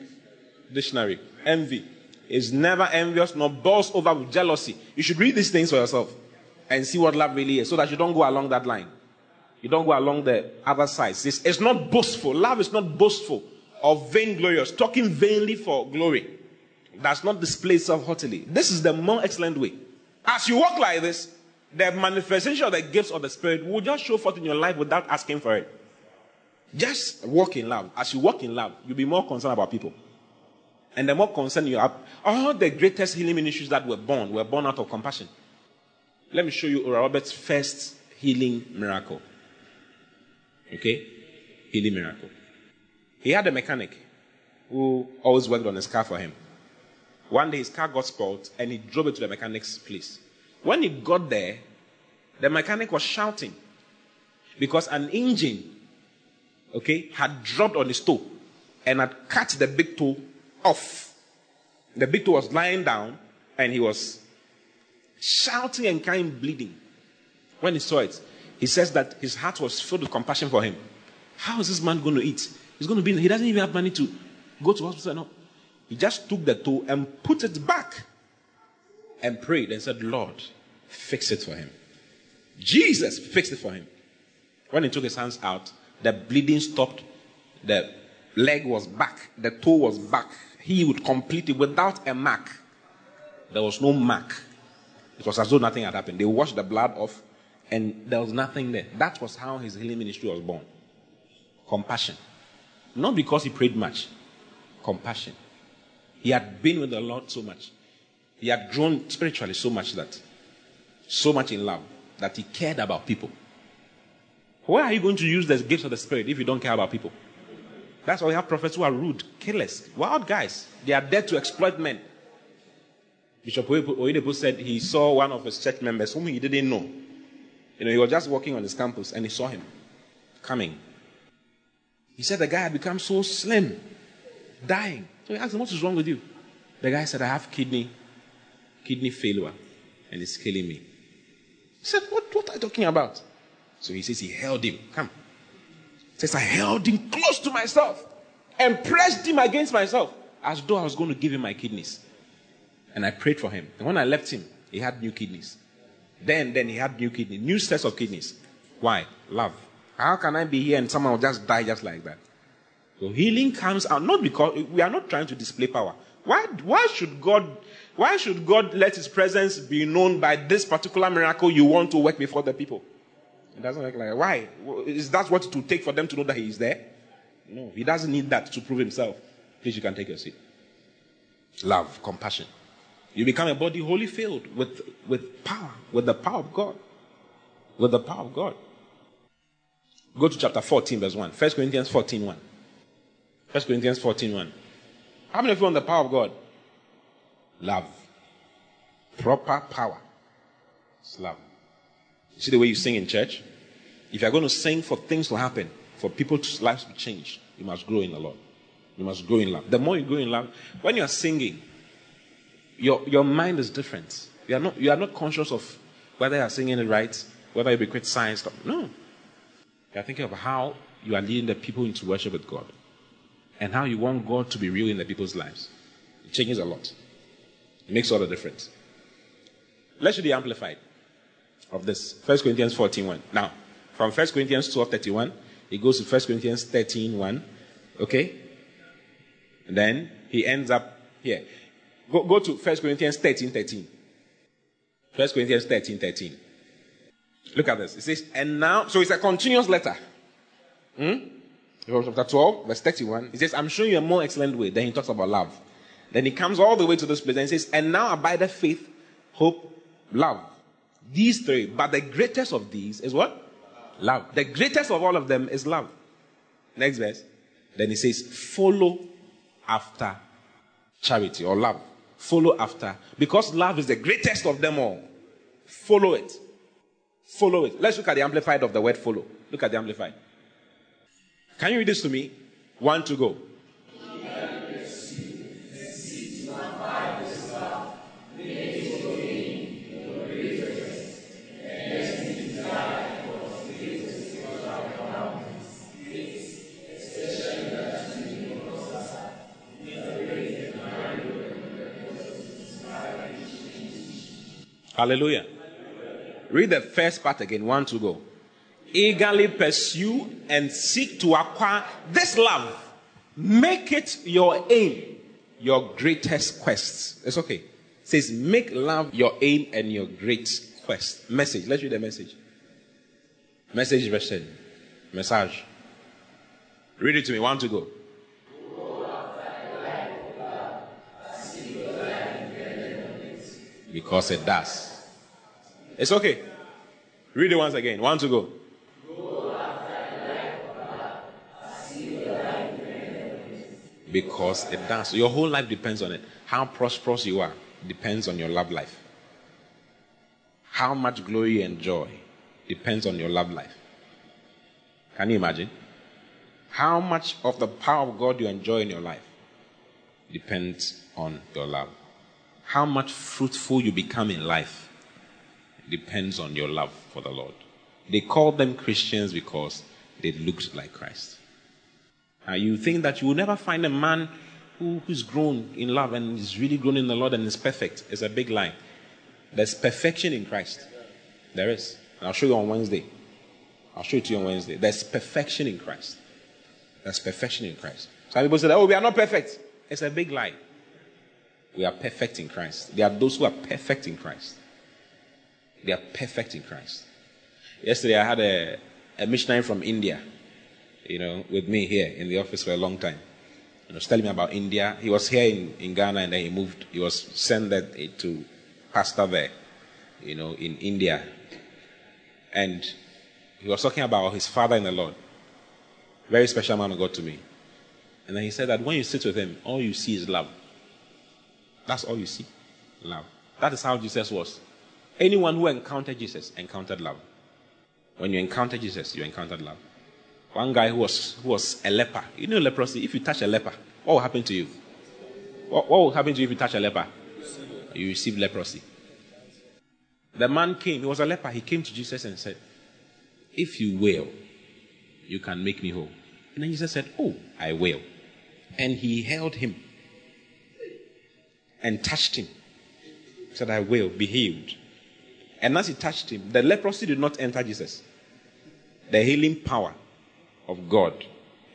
dictionary. Envy is never envious nor boils over with jealousy. You should read these things for yourself and see what love really is so that you don't go along that line. You don't go along the other side. It's, it's not boastful. Love is not boastful or vainglorious, talking vainly for glory. Does not display self haughtily. This is the more excellent way. As you walk like this, the manifestation of the gifts of the Spirit will just show forth in your life without asking for it. Just walk in love. As you walk in love, you'll be more concerned about people. And the more concerned you are, all the greatest healing ministries that were born were born out of compassion. Let me show you Roberts' first healing miracle. Okay? Healing miracle. He had a mechanic who always worked on his car for him. One day his car got spoiled and he drove it to the mechanic's place. When he got there, the mechanic was shouting because an engine, okay, had dropped on his toe and had cut the big toe off. The toe was lying down and he was shouting and crying, bleeding. When he saw it, he says that his heart was filled with compassion for him. How is this man going to eat? He's going to be, he doesn't even have money to go to hospital. No. He just took the toe and put it back and prayed and said, Lord, fix it for him. Jesus fixed it for him. When he took his hands out, the bleeding stopped, the leg was back, the toe was back. He would complete it without a mark. There was no mark. It was as though nothing had happened. They washed the blood off and there was nothing there. That was how his healing ministry was born. Compassion. Not because he prayed much. Compassion. He had been with the Lord so much. He had grown spiritually so much that, so much in love, that he cared about people. Why are you going to use the gifts of the Spirit if you don't care about people? That's why we have prophets who are rude, careless, wild guys. They are there to exploit men. Bishop Oyedepo said he saw one of his church members whom he didn't know. You know, he was just walking on his campus and he saw him coming. He said the guy had become so slim, dying. So he asked him, What is wrong with you? The guy said, I have kidney, kidney failure, and it's killing me. He said, What, what are you talking about? So he says he held him. Come. Says, I held him close to myself and pressed him against myself as though I was going to give him my kidneys. And I prayed for him. And when I left him, he had new kidneys. Then, then he had new kidneys, new sets of kidneys. Why? Love. How can I be here and someone will just die just like that? So healing comes out not because we are not trying to display power. Why, why should God why should God let his presence be known by this particular miracle you want to work before the people? It doesn't work like why? Is that what it will take for them to know that he is there? No, he doesn't need that to prove himself. Please, you can take your seat. Love, compassion. You become a body wholly filled with, with power, with the power of God. With the power of God. Go to chapter 14, verse 1. 1 Corinthians 14, 1. 1 Corinthians 14, 1. How many of you want the power of God? Love. Proper power. It's love. See the way you sing in church? If you're going to sing for things to happen, for people's lives to change, you must grow in the Lord. You must grow in love. The more you grow in love, when you're singing, your, your mind is different. You are, not, you are not conscious of whether you're singing it right, whether you be criticized. No. You're thinking of how you are leading the people into worship with God and how you want God to be real in the people's lives. It changes a lot. It makes all the difference. Let's read the amplified of this. 1 Corinthians 14 1. Now, from 1 Corinthians 12 31, it goes to 1 Corinthians 13 1. Okay? And then he ends up here. Go, go to 1 Corinthians 13 13. 1 Corinthians 13 13. Look at this. It says, and now, so it's a continuous letter. Hmm? Chapter 12, verse 31. He says, I'm showing you a more excellent way. Then he talks about love. Then he comes all the way to this place and he says, and now abide the faith, hope, love. These three. But the greatest of these is what? Love. The greatest of all of them is love. Next verse. Then he says, follow after charity or love. Follow after. Because love is the greatest of them all. Follow it. Follow it. Let's look at the amplified of the word follow. Look at the amplified. Can you read this to me? One to go. Hallelujah. Read the first part again. One to go. Eagerly pursue and seek to acquire this love. Make it your aim, your greatest quest. It's okay. It says, make love your aim and your great quest. Message. Let's read the message. Message version. Message. Read it to me. One to go. Because it does. It's okay. Read it once again. One to go. Because it does. Your whole life depends on it. How prosperous you are depends on your love life. How much glory you enjoy depends on your love life. Can you imagine? How much of the power of God you enjoy in your life depends on your love. How much fruitful you become in life depends on your love for the Lord. They called them Christians because they looked like Christ. Uh, you think that you will never find a man who, who's grown in love and is really grown in the Lord and is perfect. It's a big lie. There's perfection in Christ. There is. And I'll show you on Wednesday. I'll show it to you on Wednesday. There's perfection in Christ. There's perfection in Christ. Some people say, oh, we are not perfect. It's a big lie. We are perfect in Christ. There are those who are perfect in Christ. They are perfect in Christ. Yesterday, I had a, a missionary from India, you know, with me here in the office for a long time. He was telling me about India. He was here in, in Ghana and then he moved. He was sent there to pastor there, you know, in India. And he was talking about his father in the Lord. Very special man of God to me. And then he said that when you sit with him, all you see is love. That's all you see. Love. That is how Jesus was. Anyone who encountered Jesus encountered love. When you encounter Jesus, you encountered love. One guy who was, who was a leper. You know leprosy? If you touch a leper, what will happen to you? What, what will happen to you if you touch a leper? You receive leprosy. The man came, he was a leper. He came to Jesus and said, If you will, you can make me whole. And then Jesus said, Oh, I will. And he held him and touched him. He said, I will be healed. And as he touched him, the leprosy did not enter Jesus. The healing power of God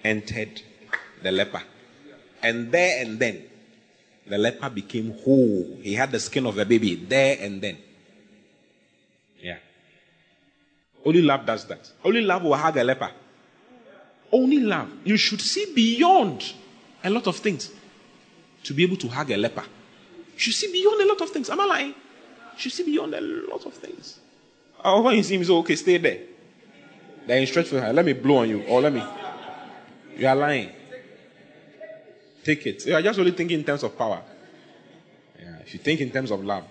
entered the leper. And there and then, the leper became whole. He had the skin of a baby there and then. Yeah. Only love does that. Only love will hug a leper. Only love. You should see beyond a lot of things to be able to hug a leper. You should see beyond a lot of things. Am I lying? You should see beyond a lot of things. Oh, when you see him, say, okay, stay there. Then stretch for her. Let me blow on you. Or let me. You are lying. Take it. You are just only thinking in terms of power. Yeah, if you think in terms of love,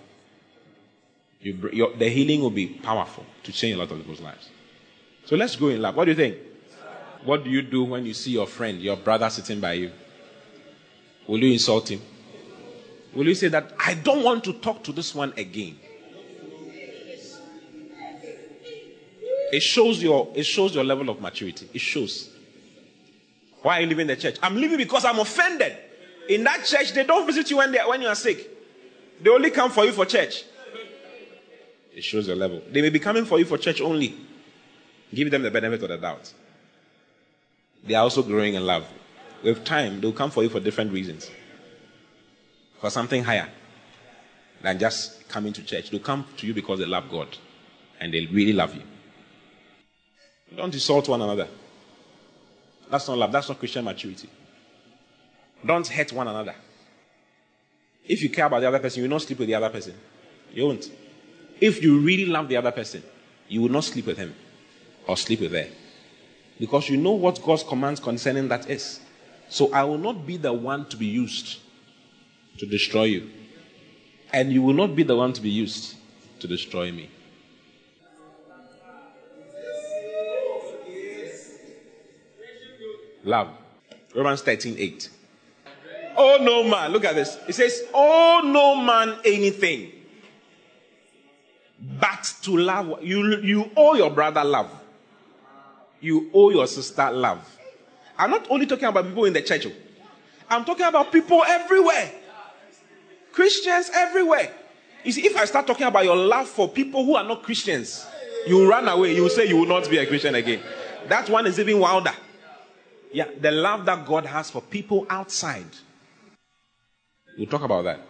you, your, the healing will be powerful to change a lot of people's lives. So let's go in love. What do you think? What do you do when you see your friend, your brother sitting by you? Will you insult him? Will you say that I don't want to talk to this one again? It shows your it shows your level of maturity. It shows. Why are you leaving the church? I'm leaving because I'm offended. In that church, they don't visit you when they when you are sick. They only come for you for church. It shows your level. They may be coming for you for church only. Give them the benefit of the doubt. They are also growing in love. With time, they'll come for you for different reasons. For something higher than just coming to church. They'll come to you because they love God and they really love you. Don't insult one another. That's not love. That's not Christian maturity. Don't hurt one another. If you care about the other person, you will not sleep with the other person. You won't. If you really love the other person, you will not sleep with him or sleep with her. Because you know what God's commands concerning that is. So I will not be the one to be used to destroy you. And you will not be the one to be used to destroy me. Love. Romans 13 8. Oh no man, look at this. It says, Oh no man anything but to love. You, you owe your brother love. You owe your sister love. I'm not only talking about people in the church, oh. I'm talking about people everywhere. Christians everywhere. You see, if I start talking about your love for people who are not Christians, you run away. You say you will not be a Christian again. That one is even wilder. Yeah, the love that God has for people outside. We'll talk about that.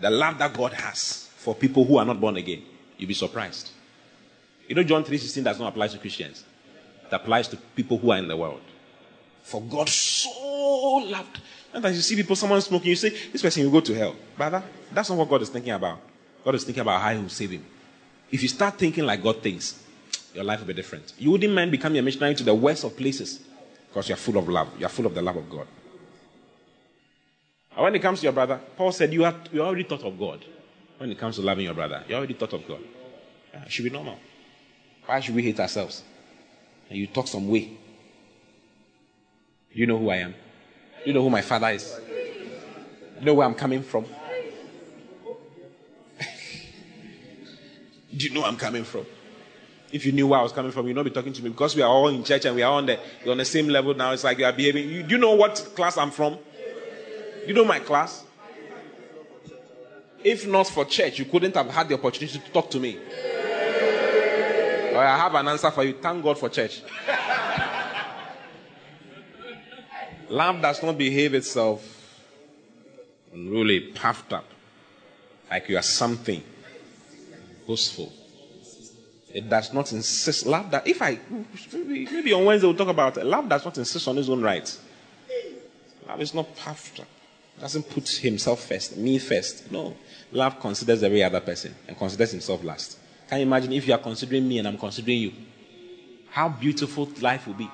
The love that God has for people who are not born again. You'll be surprised. You know, John 3.16 does not apply to Christians. It applies to people who are in the world. For God so loved. Sometimes you see people, someone smoking, you say, this person will go to hell. Brother, that's not what God is thinking about. God is thinking about how he will save him. If you start thinking like God thinks, your life will be different. You wouldn't mind becoming a missionary to the worst of places because you're full of love. You're full of the love of God. And when it comes to your brother, Paul said you, have, you already thought of God. When it comes to loving your brother, you already thought of God. Yeah, it should be normal. Why should we hate ourselves? And you talk some way. You know who I am. You know who my father is. You know where I'm coming from. Do you know I'm coming from? If you knew where I was coming from, you'd not be talking to me because we are all in church and we are on the, we're on the same level now. It's like you are behaving. You, do you know what class I'm from? You know my class? If not for church, you couldn't have had the opportunity to talk to me. I have an answer for you. Thank God for church. Love does not behave itself unruly, puffed up, like you are something boastful. It does not insist. Love that. If I maybe, on Wednesday we'll talk about it. Love does not insist on his own rights. Love is not puffed up. Doesn't put himself first, me first. No. Love considers every other person and considers himself last. Can you imagine if you are considering me and I'm considering you? How beautiful life will be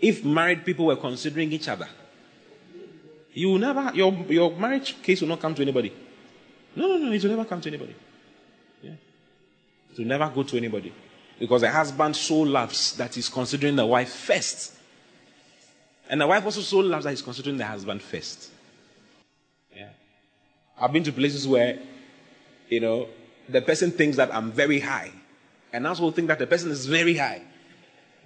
if married people were considering each other, you will never, your, your marriage case will not come to anybody. No, no, no, it will never come to anybody. Yeah. It will never go to anybody. Because the husband so loves that he's considering the wife first. And the wife also so loves that he's considering the husband first. Yeah. I've been to places where, you know, the person thinks that I'm very high. And I also think that the person is very high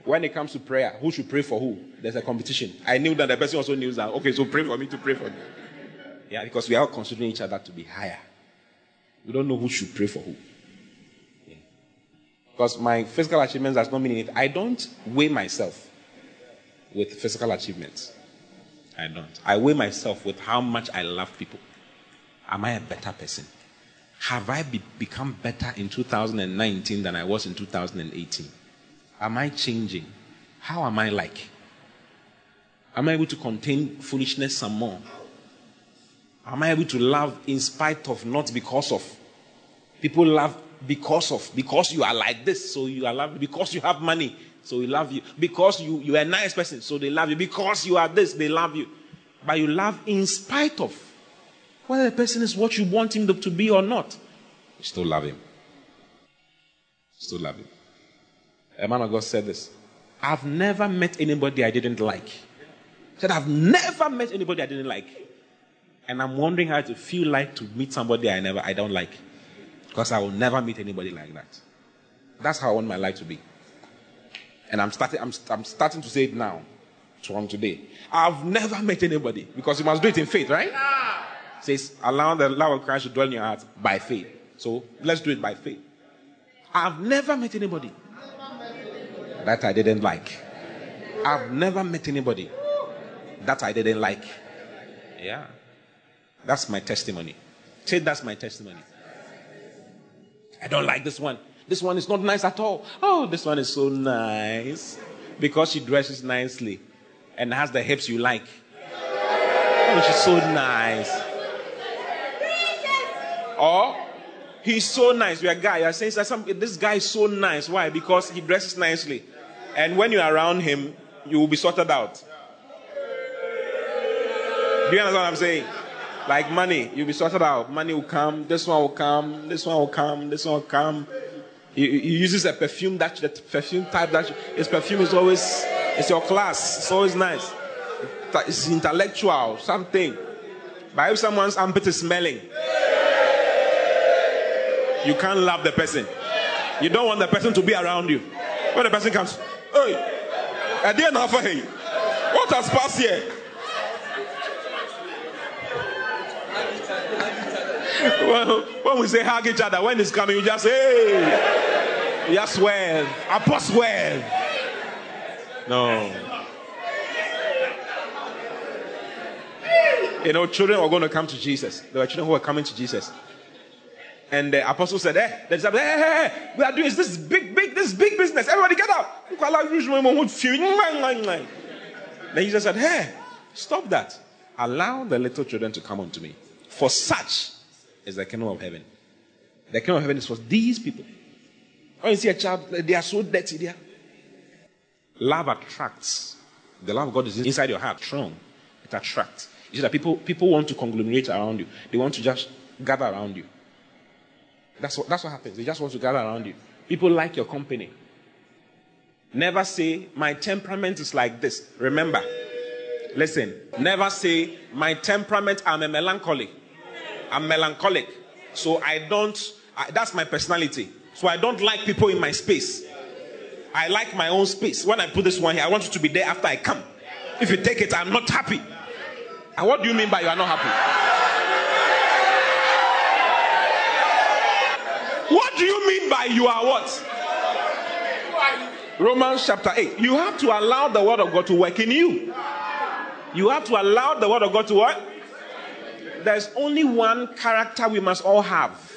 when it comes to prayer, who should pray for who? There's a competition. I knew that the person also knew that. Okay, so pray for me to pray for you. Yeah, because we are considering each other to be higher. We don't know who should pray for who. Yeah. Because my physical achievements does not mean anything. I don't weigh myself with physical achievements. I don't. I weigh myself with how much I love people. Am I a better person? Have I be- become better in 2019 than I was in 2018? Am I changing? How am I like? Am I able to contain foolishness some more? Am I able to love in spite of, not because of? People love because of, because you are like this, so you are loved. Because you have money, so we love you. Because you, you are a nice person, so they love you. Because you are this, they love you. But you love in spite of whether the person is what you want him to be or not. You still love him. Still love him. A man of God said this. I've never met anybody I didn't like. said, I've never met anybody I didn't like. And I'm wondering how to feel like to meet somebody I never I don't like. Because I will never meet anybody like that. That's how I want my life to be. And I'm starting I'm, I'm starting to say it now. From today. I've never met anybody. Because you must do it in faith, right? Says, allow the love of Christ to dwell in your heart by faith. So let's do it by faith. I've never met anybody that I didn't like. I've never met anybody that I didn't like. Yeah. That's my testimony. Say that's my testimony. I don't like this one. This one is not nice at all. Oh, this one is so nice. Because she dresses nicely and has the hips you like. Oh, she's so nice. Or he's so nice. You're a guy. You're saying this guy is so nice. Why? Because he dresses nicely. And when you're around him, you will be sorted out. Do you understand what I'm saying? Like money, you'll be sorted out. Money will come, this one will come, this one will come, this one will come. He, he uses a perfume that the perfume type that his perfume is always it's your class. It's always nice. It's intellectual, something. But if someone's armpit is smelling, you can't love the person. You don't want the person to be around you. When the person comes, Hey, I didn't have a What has passed here? well, when we say hug each other, when it's coming, you just say, hey. Just swear. Apostle swear. No. You know, children were going to come to Jesus. There were children who were coming to Jesus. And the apostle said, eh, hey, hey, eh, eh, hey, eh, hey, we are doing this big, big, this big business. Everybody get out. Then Jesus said, hey, stop that. Allow the little children to come unto me. For such is the kingdom of heaven. The kingdom of heaven is for these people. When you see a child, they are so dirty there. Love attracts. The love of God is inside your heart, strong. It attracts. You see that people, people want to conglomerate around you. They want to just gather around you. That's what, that's what happens. They just want to gather around you. People like your company. Never say, my temperament is like this. Remember, listen, never say, my temperament, I'm a melancholy. I'm melancholic. So I don't, I, that's my personality. So I don't like people in my space. I like my own space. When I put this one here, I want you to be there after I come. If you take it, I'm not happy. And what do you mean by you are not happy? What do you mean by you are what? Romans chapter 8. You have to allow the word of God to work in you. You have to allow the word of God to what? There's only one character we must all have.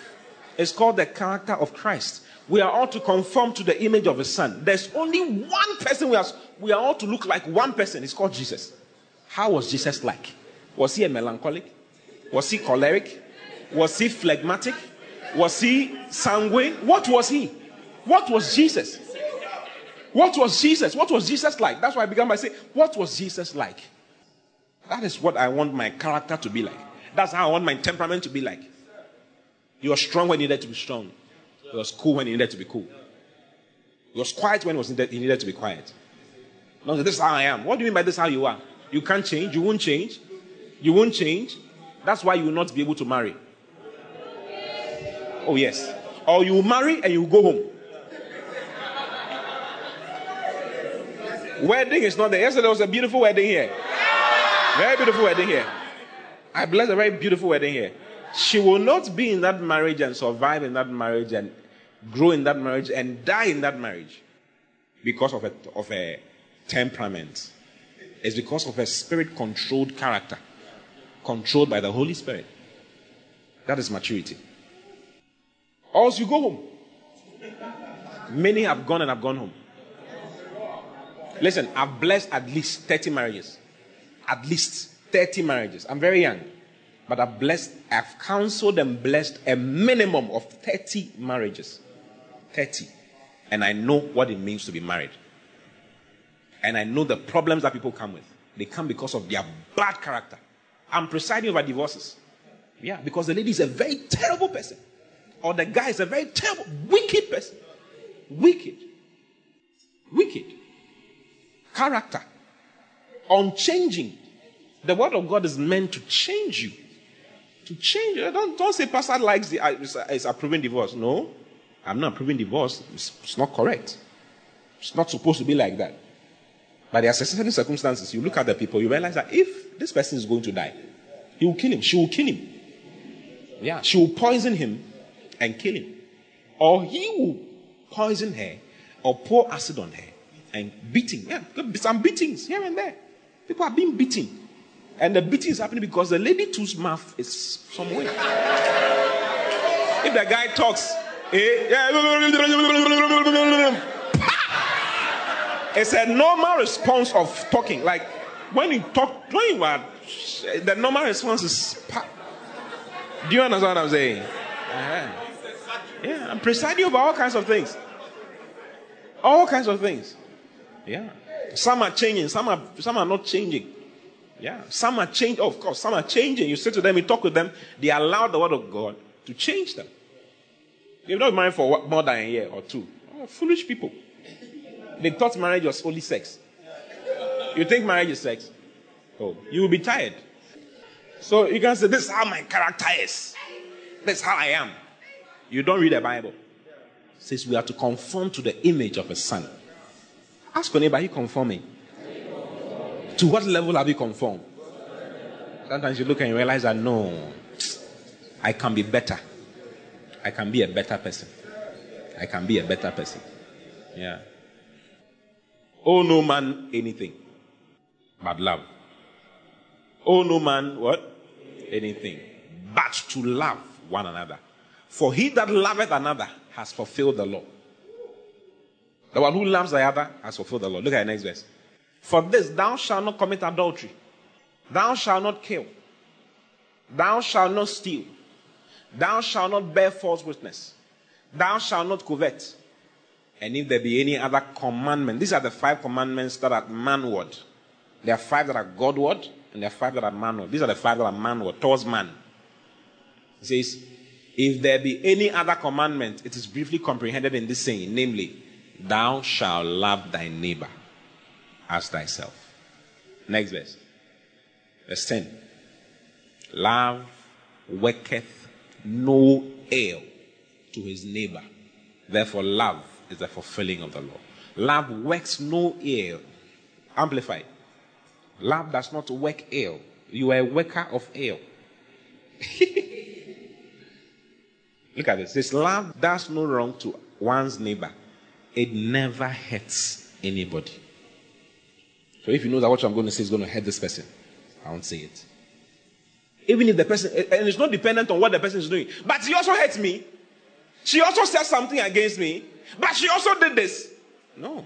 It's called the character of Christ. We are all to conform to the image of the Son. There's only one person we are, we are all to look like one person. It's called Jesus. How was Jesus like? Was he a melancholic? Was he choleric? Was he phlegmatic? Was he sanguine? What was he? What was Jesus? What was Jesus? What was Jesus like? That's why I began by saying, What was Jesus like? That is what I want my character to be like. That's how I want my temperament to be like. He was strong when he needed to be strong. He was cool when he needed to be cool. He was quiet when he, was needed, he needed to be quiet. No, this is how I am. What do you mean by this how you are? You can't change. You won't change. You won't change. That's why you will not be able to marry. Oh, yes. Or you marry and you go home. Wedding is not there. Yesterday was a beautiful wedding here. Very beautiful wedding here. I bless a very beautiful wedding here. She will not be in that marriage and survive in that marriage and grow in that marriage and die in that marriage because of a, of a temperament. It's because of a spirit controlled character, controlled by the Holy Spirit. That is maturity. Or else you go home. Many have gone and have gone home. Listen, I've blessed at least 30 marriages. At least 30 marriages. I'm very young. But I've blessed, I've counseled and blessed a minimum of 30 marriages. 30. And I know what it means to be married. And I know the problems that people come with. They come because of their bad character. I'm presiding over divorces. Yeah, because the lady is a very terrible person. Or the guy is a very terrible, wicked person. Wicked. Wicked. Character. Unchanging. The word of God is meant to change you. To change. Don't, don't say pastor likes the is approving divorce. No. I'm not approving divorce. It's, it's not correct. It's not supposed to be like that. But there are certain circumstances. You look at the people, you realize that if this person is going to die, he will kill him. She will kill him. Yeah, she will poison him and kill him. Or he will poison her or pour acid on her and beating. Yeah, some beatings here and there. People are being beaten. And the beating is happening because the lady too's mouth is somewhere. if the guy talks, eh, it's a normal response of talking. Like when you talk, when you are, the normal response is. Do you understand what I'm saying? Uh-huh. Yeah, I'm presiding over all kinds of things. All kinds of things. Yeah. Some are changing, some are some are not changing. Yeah. Some are changing. Of course, some are changing. You sit to them, you talk with them, they allow the word of God to change them. They've not been married for more than a year or two. Oh, foolish people. They thought marriage was only sex. You think marriage is sex? Oh, you will be tired. So you can say, This is how my character is. This is how I am. You don't read the Bible. It says we are to conform to the image of a son. Ask your neighbor, are you conforming? To what level have you conformed? Sometimes you look and you realize that no, I can be better. I can be a better person. I can be a better person. Yeah. Oh no man anything but love. Oh no man what? Anything but to love one another. For he that loveth another has fulfilled the law. The one who loves the other has fulfilled the law. Look at the next verse. For this thou shalt not commit adultery. Thou shalt not kill. Thou shalt not steal. Thou shalt not bear false witness. Thou shalt not covet. And if there be any other commandment, these are the five commandments that are manward. There are five that are Godward, and there are five that are manward. These are the five that are manward, towards man. It says, if there be any other commandment, it is briefly comprehended in this saying, namely, thou shalt love thy neighbor as thyself. Next verse. Verse 10. Love worketh no ill to his neighbor. Therefore, love is the fulfilling of the law. Love works no ill. Amplified. Love does not work ill. You are a worker of ill. Look at this. This love does no wrong to one's neighbor. It never hurts anybody. So if you know that what I'm going to say is going to hurt this person, I won't say it. Even if the person, and it's not dependent on what the person is doing. But she also hurt me. She also said something against me. But she also did this. No.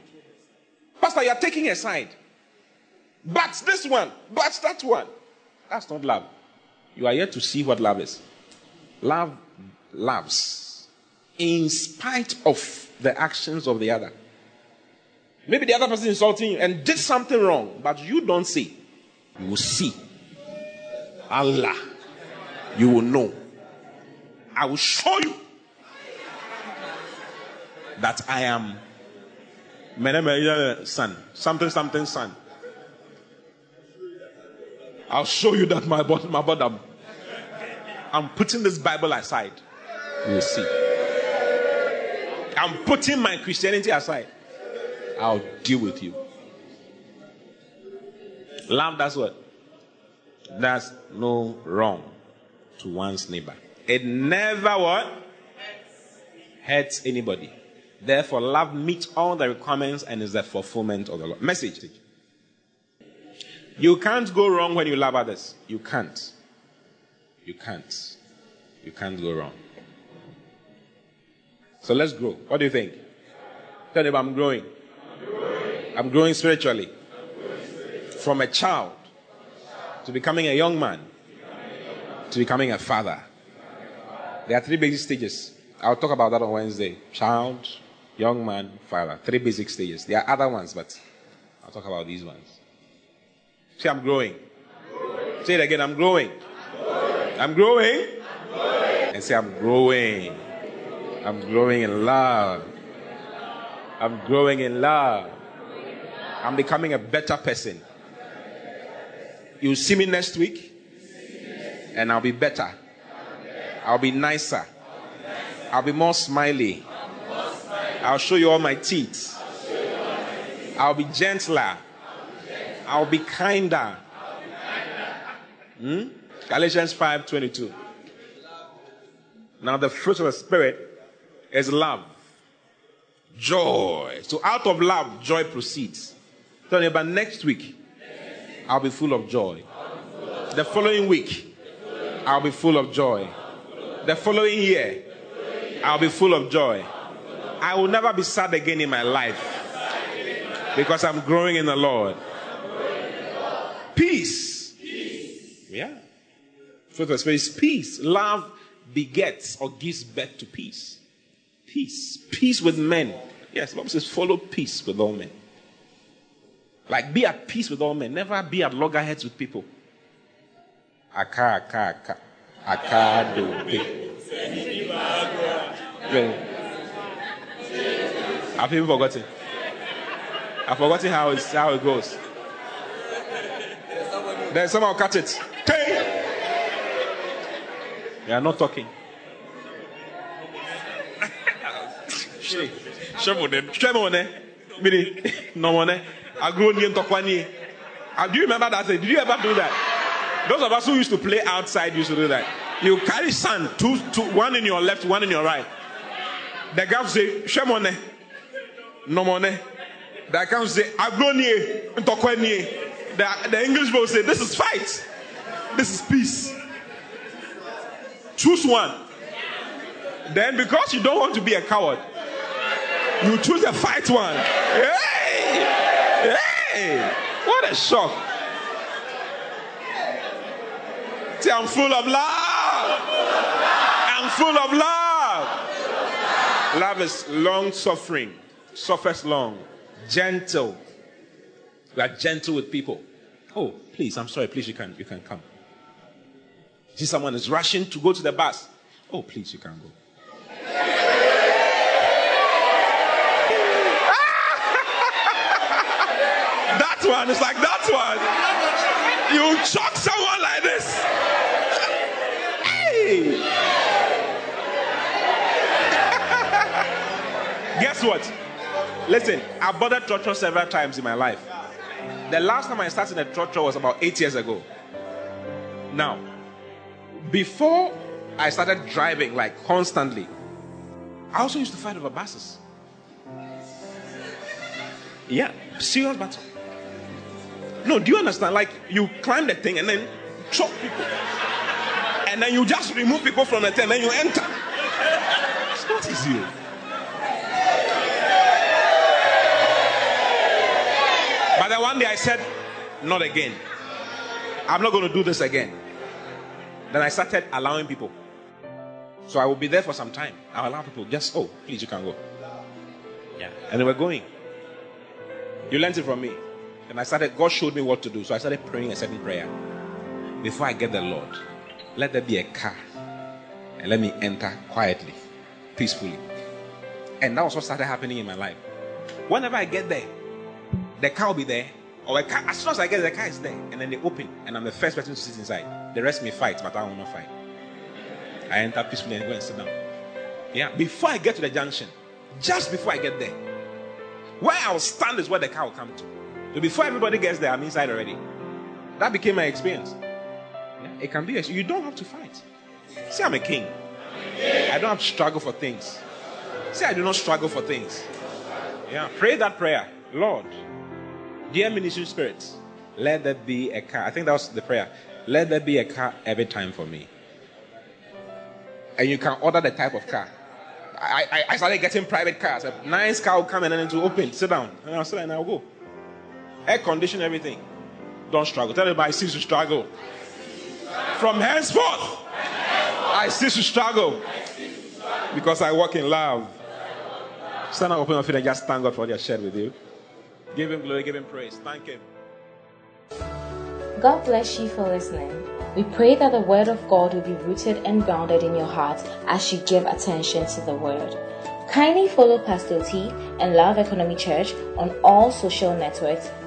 Pastor, you're taking a side. But this one, but that one. That's not love. You are yet to see what love is. Love loves in spite of the actions of the other. Maybe the other person is insulting you and did something wrong, but you don't see. You will see. Allah. You will know. I will show you that I am son. Something, something, son. I'll show you that my my body. I'm putting this Bible aside. Will see. I'm putting my Christianity aside. I'll deal with you. Love that's what? Does no wrong to one's neighbor. It never what? Hurts anybody. Therefore, love meets all the requirements and is the fulfillment of the law. Message. You can't go wrong when you love others. You can't. You can't. You can't go wrong. So let's grow. What do you think? Tell them I'm growing. I'm growing spiritually. From a child to becoming a young man to becoming a father. There are three basic stages. I'll talk about that on Wednesday. Child, young man, father. Three basic stages. There are other ones, but I'll talk about these ones. Say, I'm growing. Say it again. I'm growing. I'm growing. And say, I'm growing. I'm growing in love. I'm growing in love. I'm becoming a better person. You'll see me next week, and I'll be better. I'll be nicer. I'll be more smiley. I'll show you all my teeth. I'll be gentler. I'll be kinder. Hmm? Galatians 5:22. Now the fruit of the spirit is love, joy. So out of love, joy proceeds. Tell me, but next week, I'll be full of joy. The following week, I'll be full of joy. The following year, I'll be full of joy. I will never be sad again in my life because I'm growing in the Lord. Peace. Yeah. Of Spirit is peace. Love begets or gives birth to peace. Peace. Peace with men. Yes, Bible says follow peace with all men. Like be at peace with all men. Never be at loggerheads with people. Aka, aka, aka. Aka, do, Have people forgotten? I've forgotten how, it's, how it goes. Then someone cut it. They are not talking. Shemone. Mini. No one. Uh, do you remember that? Did you ever do that? Those of us who used to play outside used to do that. You carry sand, two, two, one in your left, one in your right. The will say, Shemone, no money. The guy will say, Aglonie, The, the English will say, This is fight. This is peace. Choose one. Then, because you don't want to be a coward, you choose a fight one. Hey! Hey! What a shock. See, I'm full of love. I'm full of love. Love is long suffering, suffers long, gentle. We are gentle with people. Oh, please, I'm sorry. Please, you can you can come. See, someone is rushing to go to the bus. Oh, please, you can go. That one is like that one. You choke someone like this. Hey! Guess what? Listen, I've bothered torture several times in my life. The last time I started a torture was about eight years ago. Now, before I started driving like constantly, I also used to fight over buses. Yeah, serious battle. No, do you understand? Like you climb the thing and then chop people. And then you just remove people from the thing and then you enter. It's not easy. But then one day I said, not again. I'm not going to do this again. Then I started allowing people. So I will be there for some time. I'll allow people just, oh, please, you can go. Yeah. And they were going. You learned it from me. And I started, God showed me what to do. So I started praying a certain prayer. Before I get the Lord, let there be a car. And let me enter quietly, peacefully. And that was what started happening in my life. Whenever I get there, the car will be there. Or a car, as soon as I get there, the car is there. And then they open. And I'm the first person to sit inside. The rest may fight, but I will not fight. I enter peacefully and go and sit down. Yeah, before I get to the junction, just before I get there, where I'll stand is where the car will come to. So before everybody gets there, I'm inside already. That became my experience. Yeah, it can be, you don't have to fight. See, I'm a king. I don't have to struggle for things. See, I do not struggle for things. Yeah, pray that prayer. Lord, dear ministry spirits, let there be a car. I think that was the prayer. Let there be a car every time for me and you can order the type of car. I, I, I started getting private cars. A nice car will come and then it will open, sit down, and I'll sit and I'll go. Air condition, everything. Don't struggle. Tell everybody I cease to struggle. From henceforth, I cease to struggle because I walk in love. Stand up, open your feet, and just thank God for what He has shared with you. Give Him glory, give Him praise. Thank Him. God bless you for listening. We pray that the Word of God will be rooted and grounded in your heart as you give attention to the Word. Kindly follow Pastor T and Love Economy Church on all social networks